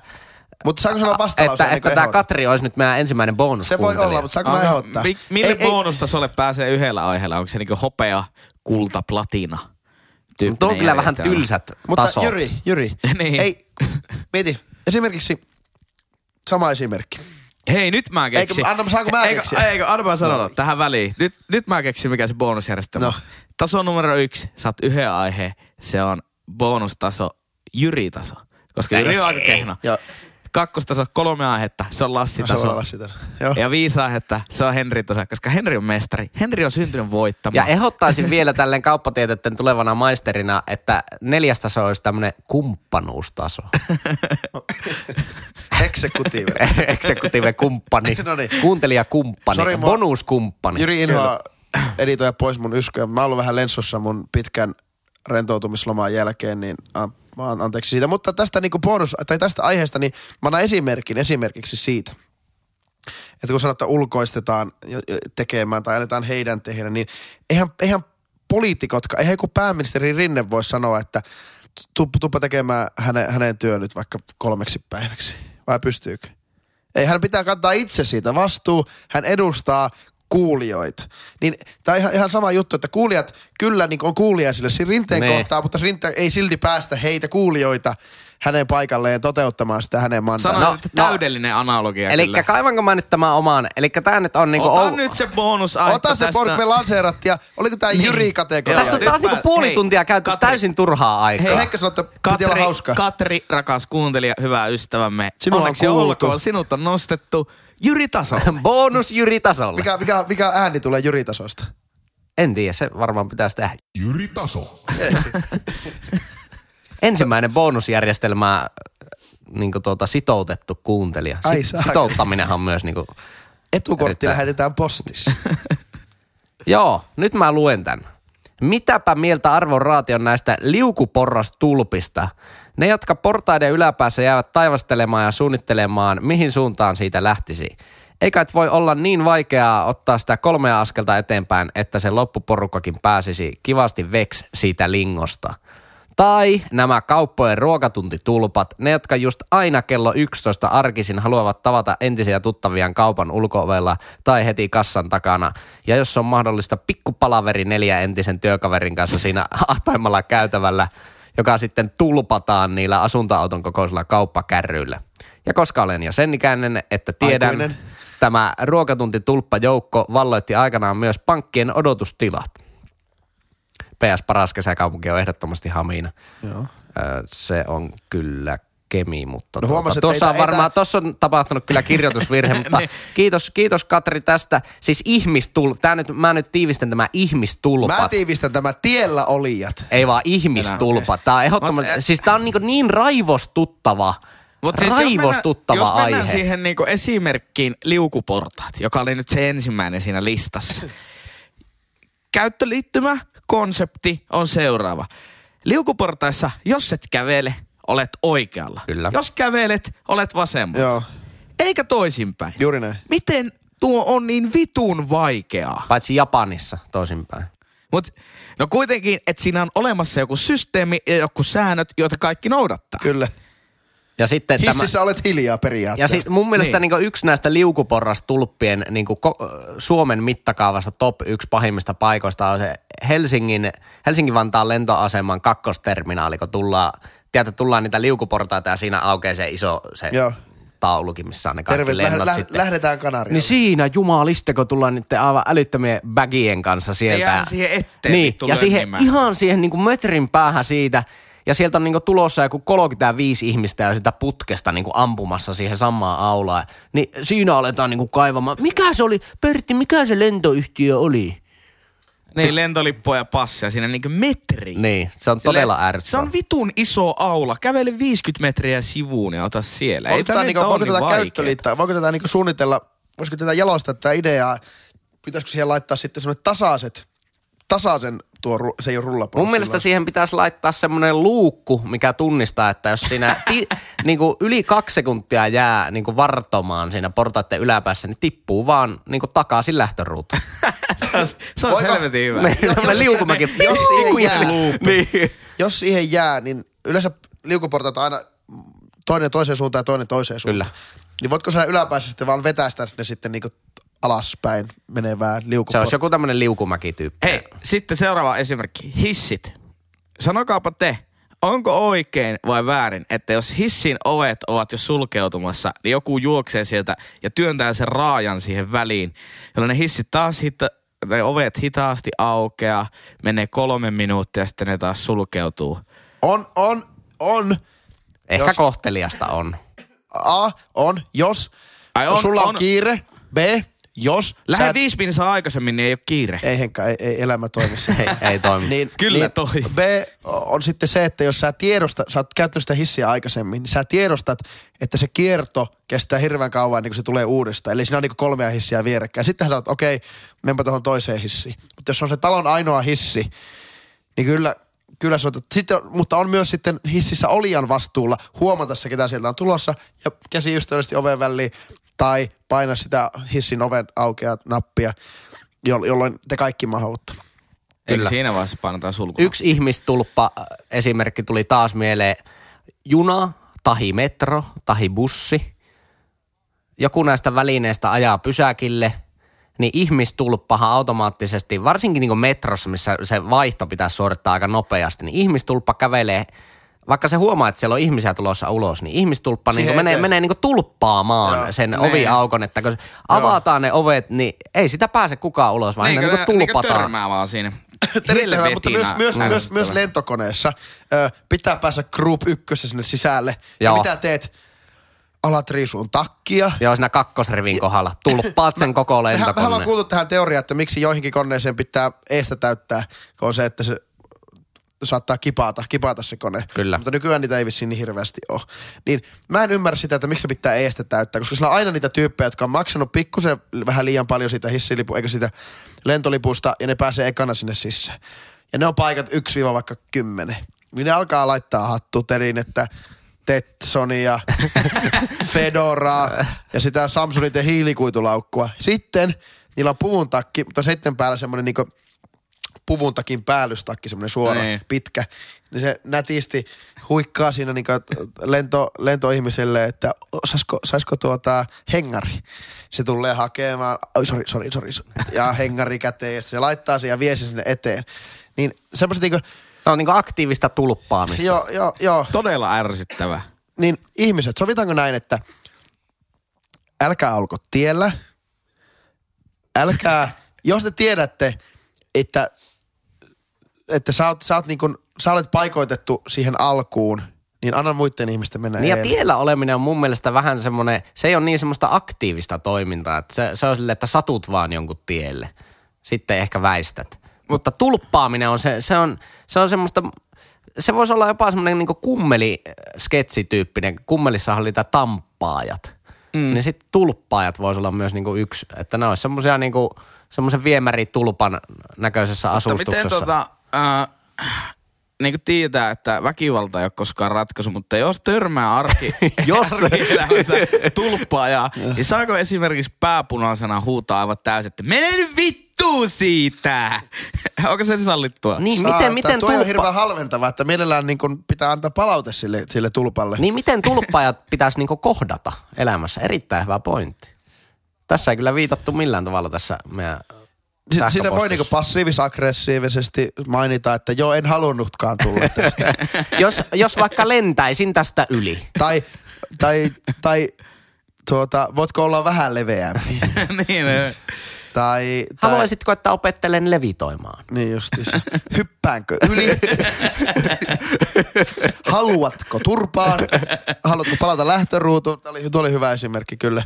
Mutta saanko sanoa vastalause? että, että tämä Katri olisi nyt meidän ensimmäinen Se voi bonuskuuntelija. olla, mutta saanko mä Onko- ehdottaa? mi- Mille Ei, ei, bonustasolle pääsee yhdellä aiheella? Onko se niinku hopea, kulta, platina? Mutta Tuo on kyllä vähän tylsät Mutta tasot. Jyri, Jyri. [laughs] Niin. Ei, mieti. Esimerkiksi, sama esimerkki. Hei, nyt mä keksin. Eikö- anna- saanko mä eikö, keksiä? Eikö, anna mä sanoa tähän väliin. Nyt, nyt mä keksin, mikä se bonusjärjestelmä No. Taso numero yksi, saat yhden aiheen. Se on bonustaso, Jyri-taso. Koska Jyri on aika kehno. Ja Kakkostaso, kolme aihetta, se on se Lassi-taso. sitä. Joo. Ja viisi aihetta, se on Henri-taso, koska Henri on mestari. Henri on syntynyt voittamaan. Ja ehdottaisin vielä tälleen kauppatieteiden tulevana maisterina, että neljäs taso olisi tämmöinen kumppanuustaso. [laughs] Executive. [laughs] Executive kumppani, [laughs] No niin. kuuntelijakumppani, mua- bonuskumppani. Jyri Inhoa [clears throat] editoja pois mun ysköjä. Mä oon ollut vähän lensossa mun pitkän rentoutumisloman jälkeen, niin a- mä anteeksi siitä. Mutta tästä niinku bonus, tai tästä aiheesta, niin mä annan esimerkin esimerkiksi siitä. Että kun sanotaan, että ulkoistetaan tekemään tai annetaan heidän tehdä, niin eihän, eihän poliitikotkaan, eihän joku pääministeri Rinne voi sanoa, että tu- tuppa tekemään hänen, hänen työ nyt vaikka kolmeksi päiväksi. Vai pystyykö? Ei, hän pitää kantaa itse siitä vastuu. Hän edustaa kuulijoita. Niin tämä on ihan, ihan sama juttu, että kuulijat kyllä niin on kuulijaisille siinä rinteen Nee. kohtaa, mutta rinteen ei silti päästä heitä kuulijoita hänen paikalleen toteuttamaan sitä hänen mandaatia. Sanoin, No, no. täydellinen analogia Eli kaivanko mä nyt tämän oman? Eli tää nyt on niinku... Ota Ou- nyt se bonusaihe Ota se pork, me lanseerattiin ja oliko tämä Niin. Jyri-kategoria? Tässä on taas niinku Hei, puoli tuntia käyty Katri. täysin turhaa aikaa. Hei, Henkka sanoi, että piti olla hauska. Katri, rakas kuuntelija, hyvä ystävämme. Sinua on Onneksi kuultu. olkoon, sinut on nostettu Jyri taso. [laughs] Bonus Jyri tasolle. Mikä, mikä, mikä ääni tulee Jyri-tasosta? En tiedä, se varmaan pitäisi tehdä. Jyri Taso. [laughs] Ensimmäinen bonusjärjestelmä niin tuota, sitoutettu kuuntelija. Ai Sit, saakeli. sitouttaminenhan on myös niin kuin, Etukortti Erittäin. lähetetään postissa. [laughs] Joo, nyt mä luen tän. Mitäpä mieltä arvon raati on näistä liukuporrastulpista? Ne, jotka portaiden yläpäässä jäävät taivastelemaan ja suunnittelemaan, mihin suuntaan siitä lähtisi. Eikä et voi olla niin vaikeaa ottaa sitä kolmea askelta eteenpäin, että se loppuporukkakin pääsisi kivasti veks siitä lingosta. Tai nämä kauppojen ruokatuntitulpat, ne jotka just aina kello 11 arkisin haluavat tavata entisiä tuttaviaan kaupan ulkoovella tai heti kassan takana. Ja jos on mahdollista pikkupalaveri neljä entisen työkaverin kanssa siinä [laughs] ahtaimmalla käytävällä, joka sitten tulpataan niillä asuntoauton kokoisilla kauppakärryillä. Ja koska olen jo sen ikäinen, että tiedän, Aikuinen. tämä ruokatuntitulppajoukko valloitti aikanaan myös pankkien odotustilat. PS paras kesäkaupunki on ehdottomasti Hamina. Joo. Se on kyllä Kemi, mutta No tuota, huomasin, tuossa on varmaan, tää- tuossa on tapahtunut kyllä kirjoitusvirhe, [laughs] mutta kiitos, kiitos Katri tästä. Siis ihmistul, tää nyt, mä nyt tiivistän tämä ihmistulpat. Mä tiivistän tämä tiellä olijat. Ei vaan ihmistulpa. Tää on ehdottomasti, Mut, siis tää on niin, niin raivostuttava, Mut siis jos mennään- raivostuttava jos mennään aihe. siihen niinku esimerkkiin liukuportaat, joka oli nyt se ensimmäinen siinä listassa. Käyttöliittymä, konsepti on seuraava. Liukuportaissa, jos et kävele, olet oikealla. Kyllä. Jos kävelet, olet vasemmalla. Joo, Eikä toisinpäin. juuri näin. Miten tuo on niin vitun vaikeaa? Paitsi Japanissa toisinpäin. Mut, no kuitenkin, että siinä on olemassa joku systeemi ja joku säännöt, joita kaikki noudattaa. Kyllä. Ja sitten tämä, Hississä olet hiljaa ja periaatteessa. sit mun mielestä niin. Niin. Yksi näistä liukuporrastulppien niin ko- Suomen mittakaavassa top yksi pahimmista paikoista on se Helsingin, Helsingin-Vantaan lentoaseman kakkosterminaali, kun tullaan, tiedätte, tullaan niitä liukuportaita ja siinä aukeaa se iso se Joo. taulukin, missä on ne kaikki Terve, lennot läh, sitten. lähdetään Kanarialle. Niin siinä jumaliste, kun tullaan niiden aivan älyttömien bagien kanssa sieltä. jää siihen eteen Niin, ja siihen, lönnimään. ihan siihen niin kuin metrin päähän siitä. Ja sieltä on niin kuin tulossa joku 35 ihmistä ja sitä putkesta niin kuin ampumassa siihen samaan aulaan. Niin siinä aletaan niin kuin kaivamaan. Mikä se oli, Pertti, mikä se lentoyhtiö oli? Niin, lentolippua ja passia siinä niinku metri. Niin, se on Silleen, todella Se ärsyttävää. on vitun iso aula. Kävele 50 metriä sivuun ja ota siellä. Voiko Ei tätä, niinku, voiko tätä käyttöliittää, voiko tätä niinku suunnitella, voisiko tätä jalostaa tätä ideaa, pitäisikö siihen laittaa sitten semmoinen tasaiset, tasaisen tuo, se ei ole rullaportti. Mun mielestä vaan- siihen pitäisi laittaa semmoinen luukku, mikä tunnistaa, että jos siinä ti, [laughs] niin kuin yli kaksi sekuntia jää niin kuin vartomaan siinä portaiden yläpäässä, niin tippuu vaan niin kuin takaisin lähtöruutuun. [laughs] Se on, se on Voiko- helvetin hyvä. Me- me liukumäki. [laughs] jos siihen jää, niin. jos siihen jää, niin yleensä liukuportaat aina toinen toiseen suuntaan ja toinen toiseen suuntaan. Kyllä. Niin voitko siellä yläpäässä sitten vaan vetäistä ne sitten niinku alaspäin menevää Se liukuportaat? olisi joku tämmöinen liukumäki-tyyppi. Hei, sitten seuraava esimerkki. Hissit. Sanokaapa te, onko oikein vai väärin, että jos hissin ovet ovat jo sulkeutumassa, niin joku juoksee sieltä ja työntää sen raajan siihen väliin, jolloin ne hissit taas hita, tai ovet hitaasti aukeaa, menee kolme minuuttia ja sitten ne taas sulkeutuu. On, on, on. Ehkä jos- kohteliasta on. A, on, jos Ai on, sulla on, on. kiire. B, jos Lähde sä et- viisi minuuttia aikaisemmin, niin ei ole kiire. Ei Henkka, ei, ei elämä toimi. [laughs] Ei, ei toimi. Niin, Kyllä niin toi. B on sitten se, että jos sä tiedostat, sä oot käyttänyt sitä hissiä aikaisemmin, niin sä tiedostat, että se kierto kestää hirveän kauan ennen kuin se tulee uudestaan. Eli siinä on niinku kolmea hissiä vierekkäin. Sitten sä sanot, okei, menpä tuohon toiseen hissiin. Mutta jos on se talon ainoa hissi, niin kyllä, kyllä se on, sitten, mutta on myös sitten hississä olijan vastuulla huomata se, ketä sieltä on tulossa ja käsi ystävällisesti oven väliin tai paina sitä hissin oven aukeaa nappia, jo- jolloin te kaikki mahoutte. Eikö Kyllä. siinä vaiheessa painetaan sulkuun? Yksi ihmistulppa äh, esimerkki tuli taas mieleen. Juna, tahi metro, tahi bussi. Joku näistä välineistä ajaa pysäkille, niin ihmistulppahan automaattisesti, varsinkin niin metrossa, missä se vaihto pitäisi suorittaa aika nopeasti, niin ihmistulppa kävelee, vaikka se huomaa, että siellä on ihmisiä tulossa ulos, niin ihmistulppa niin Siihen menee, menee niin tulppaamaan Joo. sen Niin. oviaukon, että kun avataan ne ovet, niin ei sitä pääse kukaan ulos, vaan niin ne- kuin niinkö tulpataan. törmää vaan siinä. Erittäin hyvä, mutta myös, myös, myös, ärsyttävä. myös lentokoneessa ö, pitää päästä Group 1 sinne sisälle. Ja Joo. mitä teet? Alat riisuun takkia. Joo, siinä kakkosrivin kohdalla. Tulppaat sen [laughs] koko Mehän, mehän ollaan lentokoneen. kuultu tähän teoriaan, että miksi joihinkin koneeseen pitää eestä täyttää, kun on se, että se saattaa kipata, kipata se kone. Kyllä. Mutta nykyään niitä ei vissiin niin hirveästi ole. Niin mä en ymmärrä sitä, että miksi se pitää eestä täyttää, koska siellä on aina niitä tyyppejä, jotka on maksanut pikkusen vähän liian paljon siitä hissilipu, eikä siitä lentolipusta, ja ne pääsee ekana sinne sisään. Ja ne on paikat 1 vaikka 10. Niin ne alkaa laittaa hattuterin, että Tetsonia, [laughs] Fedoraa ja sitä Samsungin hiilikuitulaukkua. Sitten niillä on puvun takki, mutta sitten päällä semmoinen niinku puvun takin päällystakki, semmoinen suora, Niin. pitkä. Niin se nätisti huikkaa siinä niinku lento, lentoihmiselle, että saisiko, saisiko tuota hengari. Se tulee hakemaan, oi sori, sori, sori, ja hengari käteen ja se laittaa sen ja vie sen sinne eteen. Niin semmoiset niinku, Se on niinku aktiivista tulppaamista. joo, joo, joo, Todella ärsyttävä. niin ihmiset, sovitaanko näin, että älkää olko tiellä, älkää, jos te tiedätte, että, että sä, oot, sä, oot niin kun, sä olet paikoitettu siihen alkuun, niin anna muiden ihmisten mennä Niin ja tiellä oleminen on mun mielestä vähän semmoinen, se ei ole niin semmoista aktiivista toimintaa, että se, se on silleen, että satut vaan jonkun tielle. Sitten ehkä väistät. Mutta tulppaaminen on se, se on, se on semmoista, se voisi olla jopa semmoinen niin kummeli-sketsityyppinen. Kummelissahan oli niitä tamppaajat. Mm. Niin sitten tulppaajat voisi olla myös niinku yksi, että ne olisi semmoisia niinku, semmoisen viemäritulpan näköisessä Mutta asustuksessa. miten tota, äh, niin kuin tietää, että väkivalta ei ole koskaan ratkaisu, mutta jos törmää arki, [laughs] Jos. arkielämässä [laughs] tulppaa ja, niin saako esimerkiksi pääpunaisena huutaa aivan täysin, että mene nyt vittu! siitä! [laughs] Onko se sallittua? Niin, Saa, miten, miten on tulppa... hirveän halventavaa, että mielellään niin kun pitää antaa palaute sille, sille tulpalle. Niin miten tulppaajat pitäisi niinku kohdata elämässä? Erittäin hyvä pointti. Tässä ei kyllä viitattu millään tavalla tässä meidän Si- Siinä voi niinku passiivis-aggressiivisesti mainita, että joo, en halunnutkaan tulla tästä. [laughs] jos, jos vaikka lentäisin tästä yli. tai, tai, tai tuota, voitko olla vähän leveämpi? [laughs] niin, eh. tai, tai, Haluaisitko, että opettelen levitoimaan? Niin justiinsa. Hyppäänkö yli? [laughs] Haluatko turpaan? Haluatko palata lähtöruutuun? Tämä oli, tuo oli hyvä esimerkki kyllä.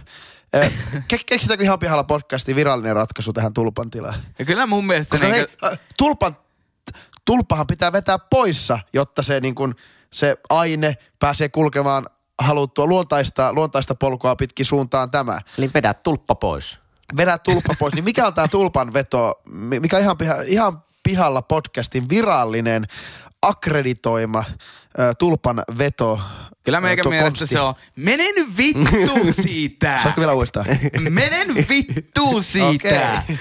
Ke- keksitäänkö ihan pihalla podcastin virallinen ratkaisu tähän tulpan tilaan? Ja kyllä mun mielestä... Koska Niin, hei, äh, tulpan, tulppahan pitää vetää poissa, jotta se, niin kun, se aine pääsee kulkemaan haluttua luontaista, luontaista polkua pitkin suuntaan tämä. Eli vedä tulppa pois. Vedä tulppa pois. Niin mikä on tämä tulpan veto, mi- mikä on ihan, piha, ihan pihalla podcastin virallinen akkreditoima tulpan veto kyllä meikä tuo mielestä konsti. se on, mene nyt vittu [laughs] siitä! Saatko vielä uudestaan? Mene nyt vittu [laughs] siitä! Okei.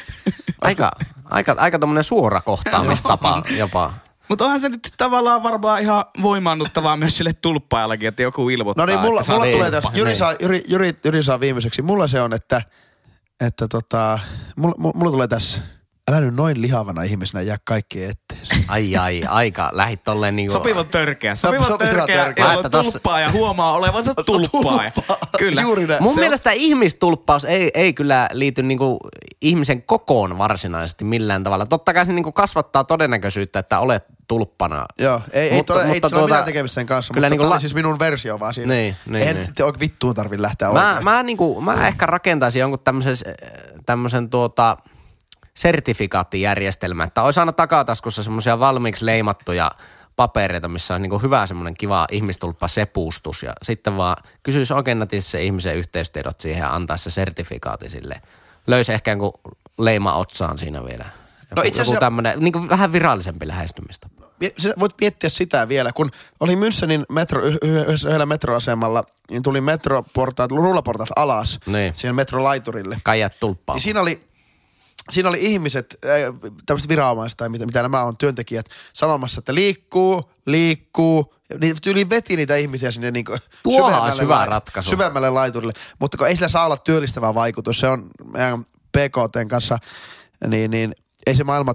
Aika, aika, aika tommonen suora kohtaamistapa [laughs] jopa. Mutta onhan se nyt tavallaan varmaan ihan voimaannuttavaa myös sille tulppaajallakin, että joku ilmoittaa. No niin, mulla, mulla oot tulee tässä, Jyri niin. saa, Jyri, Jyri, Jyri saa viimeiseksi. Mulla se on, että, että tota, mulla, mulla tulee tässä, älä nyt noin lihavana ihmisenä jää kaikki etteesi. Ai ai, aika. Lähit tolleen niinku... Sopivan törkeä. Sopivan Sopivan törkeä, törkeä. jolla on tulppaa ja huomaa olevansa tulppaa. Kyllä. Juuri näin. Mun Se on- mielestä ihmistulppaus ei, ei kyllä liity niinku ihmisen kokoon varsinaisesti millään tavalla. Totta kai se niinku kasvattaa todennäköisyyttä, että olet tulppana. Joo, ei, ei, todella, ei mutta ole tuota- mitään tekemistä sen kanssa, kyllä mutta niinku tämä la- oli siis minun versio vaan siinä. Niin, niin, Eihän niin. oikein vittuun tarvi lähteä Mä, oikein. mä, niinku, mä ehkä rakentaisin jonkun tämmöisen, tämmöisen tuota, sertifikaattijärjestelmän, että olisi aina takataskussa semmoisia valmiiksi leimattuja papereita, missä on niinku hyvä semmoinen kiva ihmistulppa sepustus ja sitten vaan kysyisi oikein se ihmisen yhteystiedot siihen ja antaisi se sertifikaatti sille. Löysi ehkä jonkun leima otsaan siinä vielä. Joku, No itse joku asiassa- tämmöinen niin vähän virallisempi lähestymistä. Sä voit miettiä sitä vielä, kun oli Münchenin metro, yhdellä metroasemalla, niin tuli metroportaat, rullaportaat alas Niin. siihen metrolaiturille. Kaijat tulppaa. Niin siinä oli, siinä oli ihmiset, äh, tämmöiset viranomaiset tai mitä, mitä nämä on, työntekijät, sanomassa, että liikkuu, liikkuu. Niin tyyli veti niitä ihmisiä sinne niin olisi hyvä ratkaisu. syvemmälle laiturille. Mutta kun ei sillä saa olla työllistävä vaikutus, se on meidän PKTn kanssa, niin, niin ei se maailma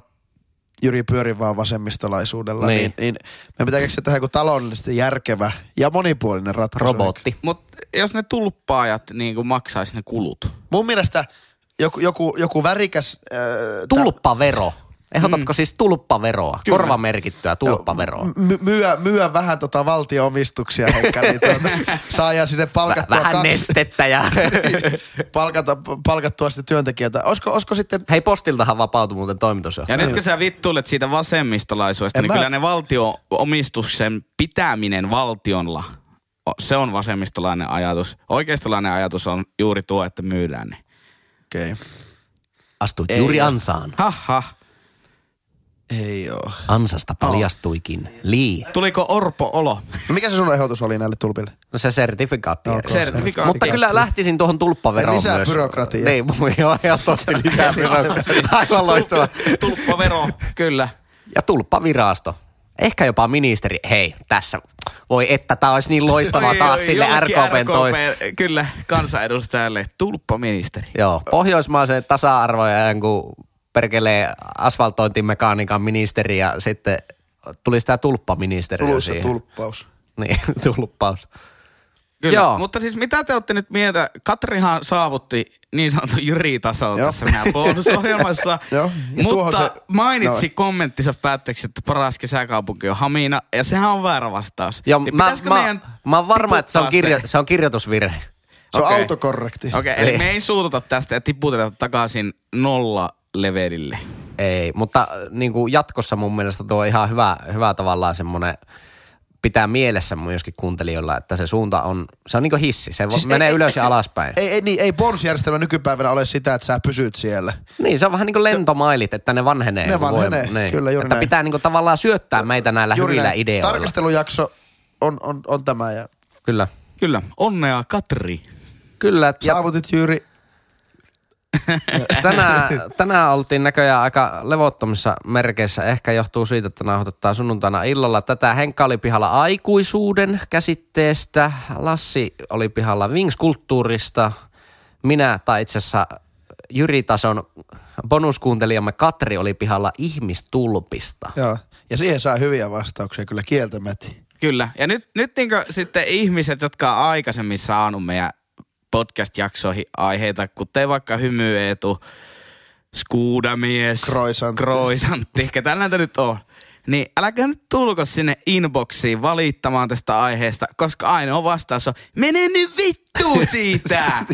Jyri pyöri vaan vasemmistolaisuudella. Niin. Niin. Niin, meidän pitää keksiä tähän joku taloudellisesti järkevä ja monipuolinen ratkaisu. Robotti. Mutta jos ne tulppaajat niin kuin maksaisi ne kulut. Mun mielestä joku, joku, joku värikäs... Äh, Tulppavero. Ehdotatko siis tulppaveroa? Kyllä. Korvamerkittyä tulppaveroa. my- myyä, myyä vähän tota valtio-omistuksia, Heikka, niin tuota, [laughs] saa ja sinne palkattua vähän kaksi, nestettä ja... [laughs] palkata, palkattua sitten työntekijöitä. Olisiko, olisiko sitten, Hei, postiltahan vapautui muuten toimitusjohtaja. Ja nyt kun sä vittuilet siitä vasemmistolaisuudesta, En niin mä- kyllä ne valtio-omistuksen pitäminen valtionla, se on vasemmistolainen ajatus. Oikeistolainen ajatus on juuri tuo, että myydään ne. Okei, okay. Astuit Ei juuri oo. ansaan. Haha. ei oo. Ansasta paljastuikin. Lii. Tuliko Orpo-olo? No mikä se sun ehdotus oli näille tulpille? No se sertifikaatti. No, sertifikaatti. Mutta kyllä lähtisin tuohon tulppaveroon Lisää myös. byrokratiaa. Niin, joo, ehdottomasti lisää byrokratiaa. Aivan loistava. Tulppavero, kyllä. Ja tulppavirasto. Ehkä jopa ministeri. Hei, tässä. Voi että tämä olisi niin loistavaa Oi, taas oi, sille RKPn toi. RKP, Kyllä, kansanedustajalle. Tulppaministeri. Joo, pohjoismaisen tasa-arvo ja jonkun perkelee asfaltointimekaniikan ministeri ja sitten tuli sitä tulppaministeriö Tuluissa siihen. tulppaus. Niin, [laughs] tulppaus. Kyllä, Joo. mutta siis mitä te olette nyt mieltä? Katrihan saavutti niin sanottu Jyri-tasolla Joo. tässä meidän bonusohjelmassa. [laughs] Ja mutta se- mainitsi no. kommenttinsa päätteeksi, että paras kesäkaupunki on Hamina, ja sehän on väärä vastaus. Joo, Niin mä, mä, meidän mä oon varma, että se on, kirjo, se on kirjoitusvirhe. Se on Okei. autokorrekti. Okei, okay, eli Niin. me ei suututa tästä ja tiputeta takaisin nolla levelille. Ei, mutta äh, niin kuin jatkossa mun mielestä tuo on ihan hyvä, hyvä tavallaan semmoinen pitää mielessä myöskin kuuntelijoilla, että se suunta on, se on niin kuin hissi. Se Siis menee ei- ylös ei- ja alaspäin. Ei, ei, niin, ei bonusjärjestelmä nykypäivänä ole sitä, että sä pysyt siellä. Niin, se on vähän niin kuin lentomailit, että ne vanhenee. Ne vanhenee, Niin. kyllä, juuri Että näin. pitää niin kuin tavallaan syöttää meitä näillä hyvillä näin. ideoilla. Tarkastelujakso on, on, on tämä ja Kyllä. Kyllä, onnea Katri. Kyllä. Ja, saavutit Jyri [laughs] tänään, tänään oltiin näköjään aika levottomissa merkeissä. Ehkä johtuu siitä, että nauhoitetaan sunnuntaina illalla. Tätä Henkka oli pihalla aikuisuuden käsitteestä. Lassi oli pihalla Wings-kulttuurista. Minä, tai itse asiassa Jyri Tason bonuskuuntelijamme Katri oli pihalla ihmistulpista. Joo. Ja siihen saa hyviä vastauksia kyllä kieltämättä. Kyllä. Ja nyt, nyt niin sitten ihmiset, jotka on aikaisemmin saanut meidän podcast-jaksoihin aiheita, kuten vaikka hymyeetu, skuudamies, Kroisantti. kroisantti, ketä näitä nyt on. Niin älkää nyt tulko sinne inboxiin valittamaan tästä aiheesta, koska ainoa vastaus on, mene nyt vittu [laughs] siitä!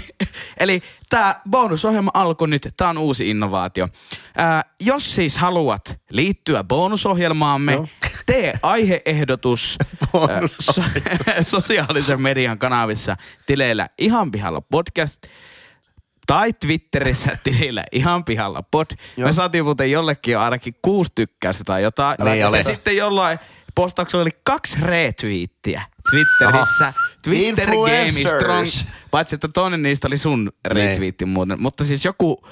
[laughs] Eli tämä bonusohjelma alkoi nyt, tämä on uusi innovaatio. Ää, jos siis haluat liittyä bonusohjelmaamme, Joo. Tee aiheehdotus [laughs] ää, so- [laughs] sosiaalisen median kanavissa tileillä ihan pihalla podcast tai Twitterissä [laughs] tilillä ihan pihalla pod. Joo. Me saatiin muuten jollekin jo ainakin kuusi tykkäystä tai jotain. Niin ja oli. sitten jollain postauksella oli kaksi retweettiä Twitterissä. Twitter Game strong. Paitsi, että toinen niistä oli sun retweetti muuten. Mutta siis joku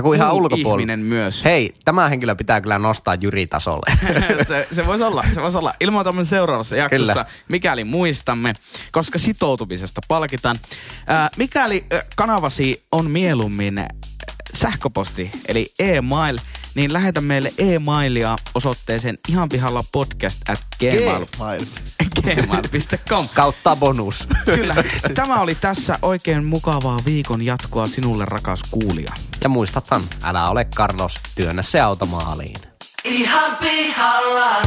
Joku ihan muu ulkopuolella. ihminen myös. Hei, tämä henkilö pitää kyllä nostaa Jyri tasolle. [laughs] se, se voisi olla, se voisi olla. Ilmoitamme seuraavassa jaksossa, Kyllä. mikäli muistamme, koska sitoutumisesta palkitaan. Ää, mikäli ö, kanavasi on mieluummin sähköposti, eli e-mail, niin lähetä meille e-mailia osoitteeseen ihan pihalla podcast at gmail, Gmail. gmail.com. [laughs] Kautta bonus. Kyllä, tämä oli tässä oikein mukavaa viikon jatkoa sinulle rakas kuulija. Ja muistathan, älä ole Carlos, työnnä se automaaliin. ihan pihalla.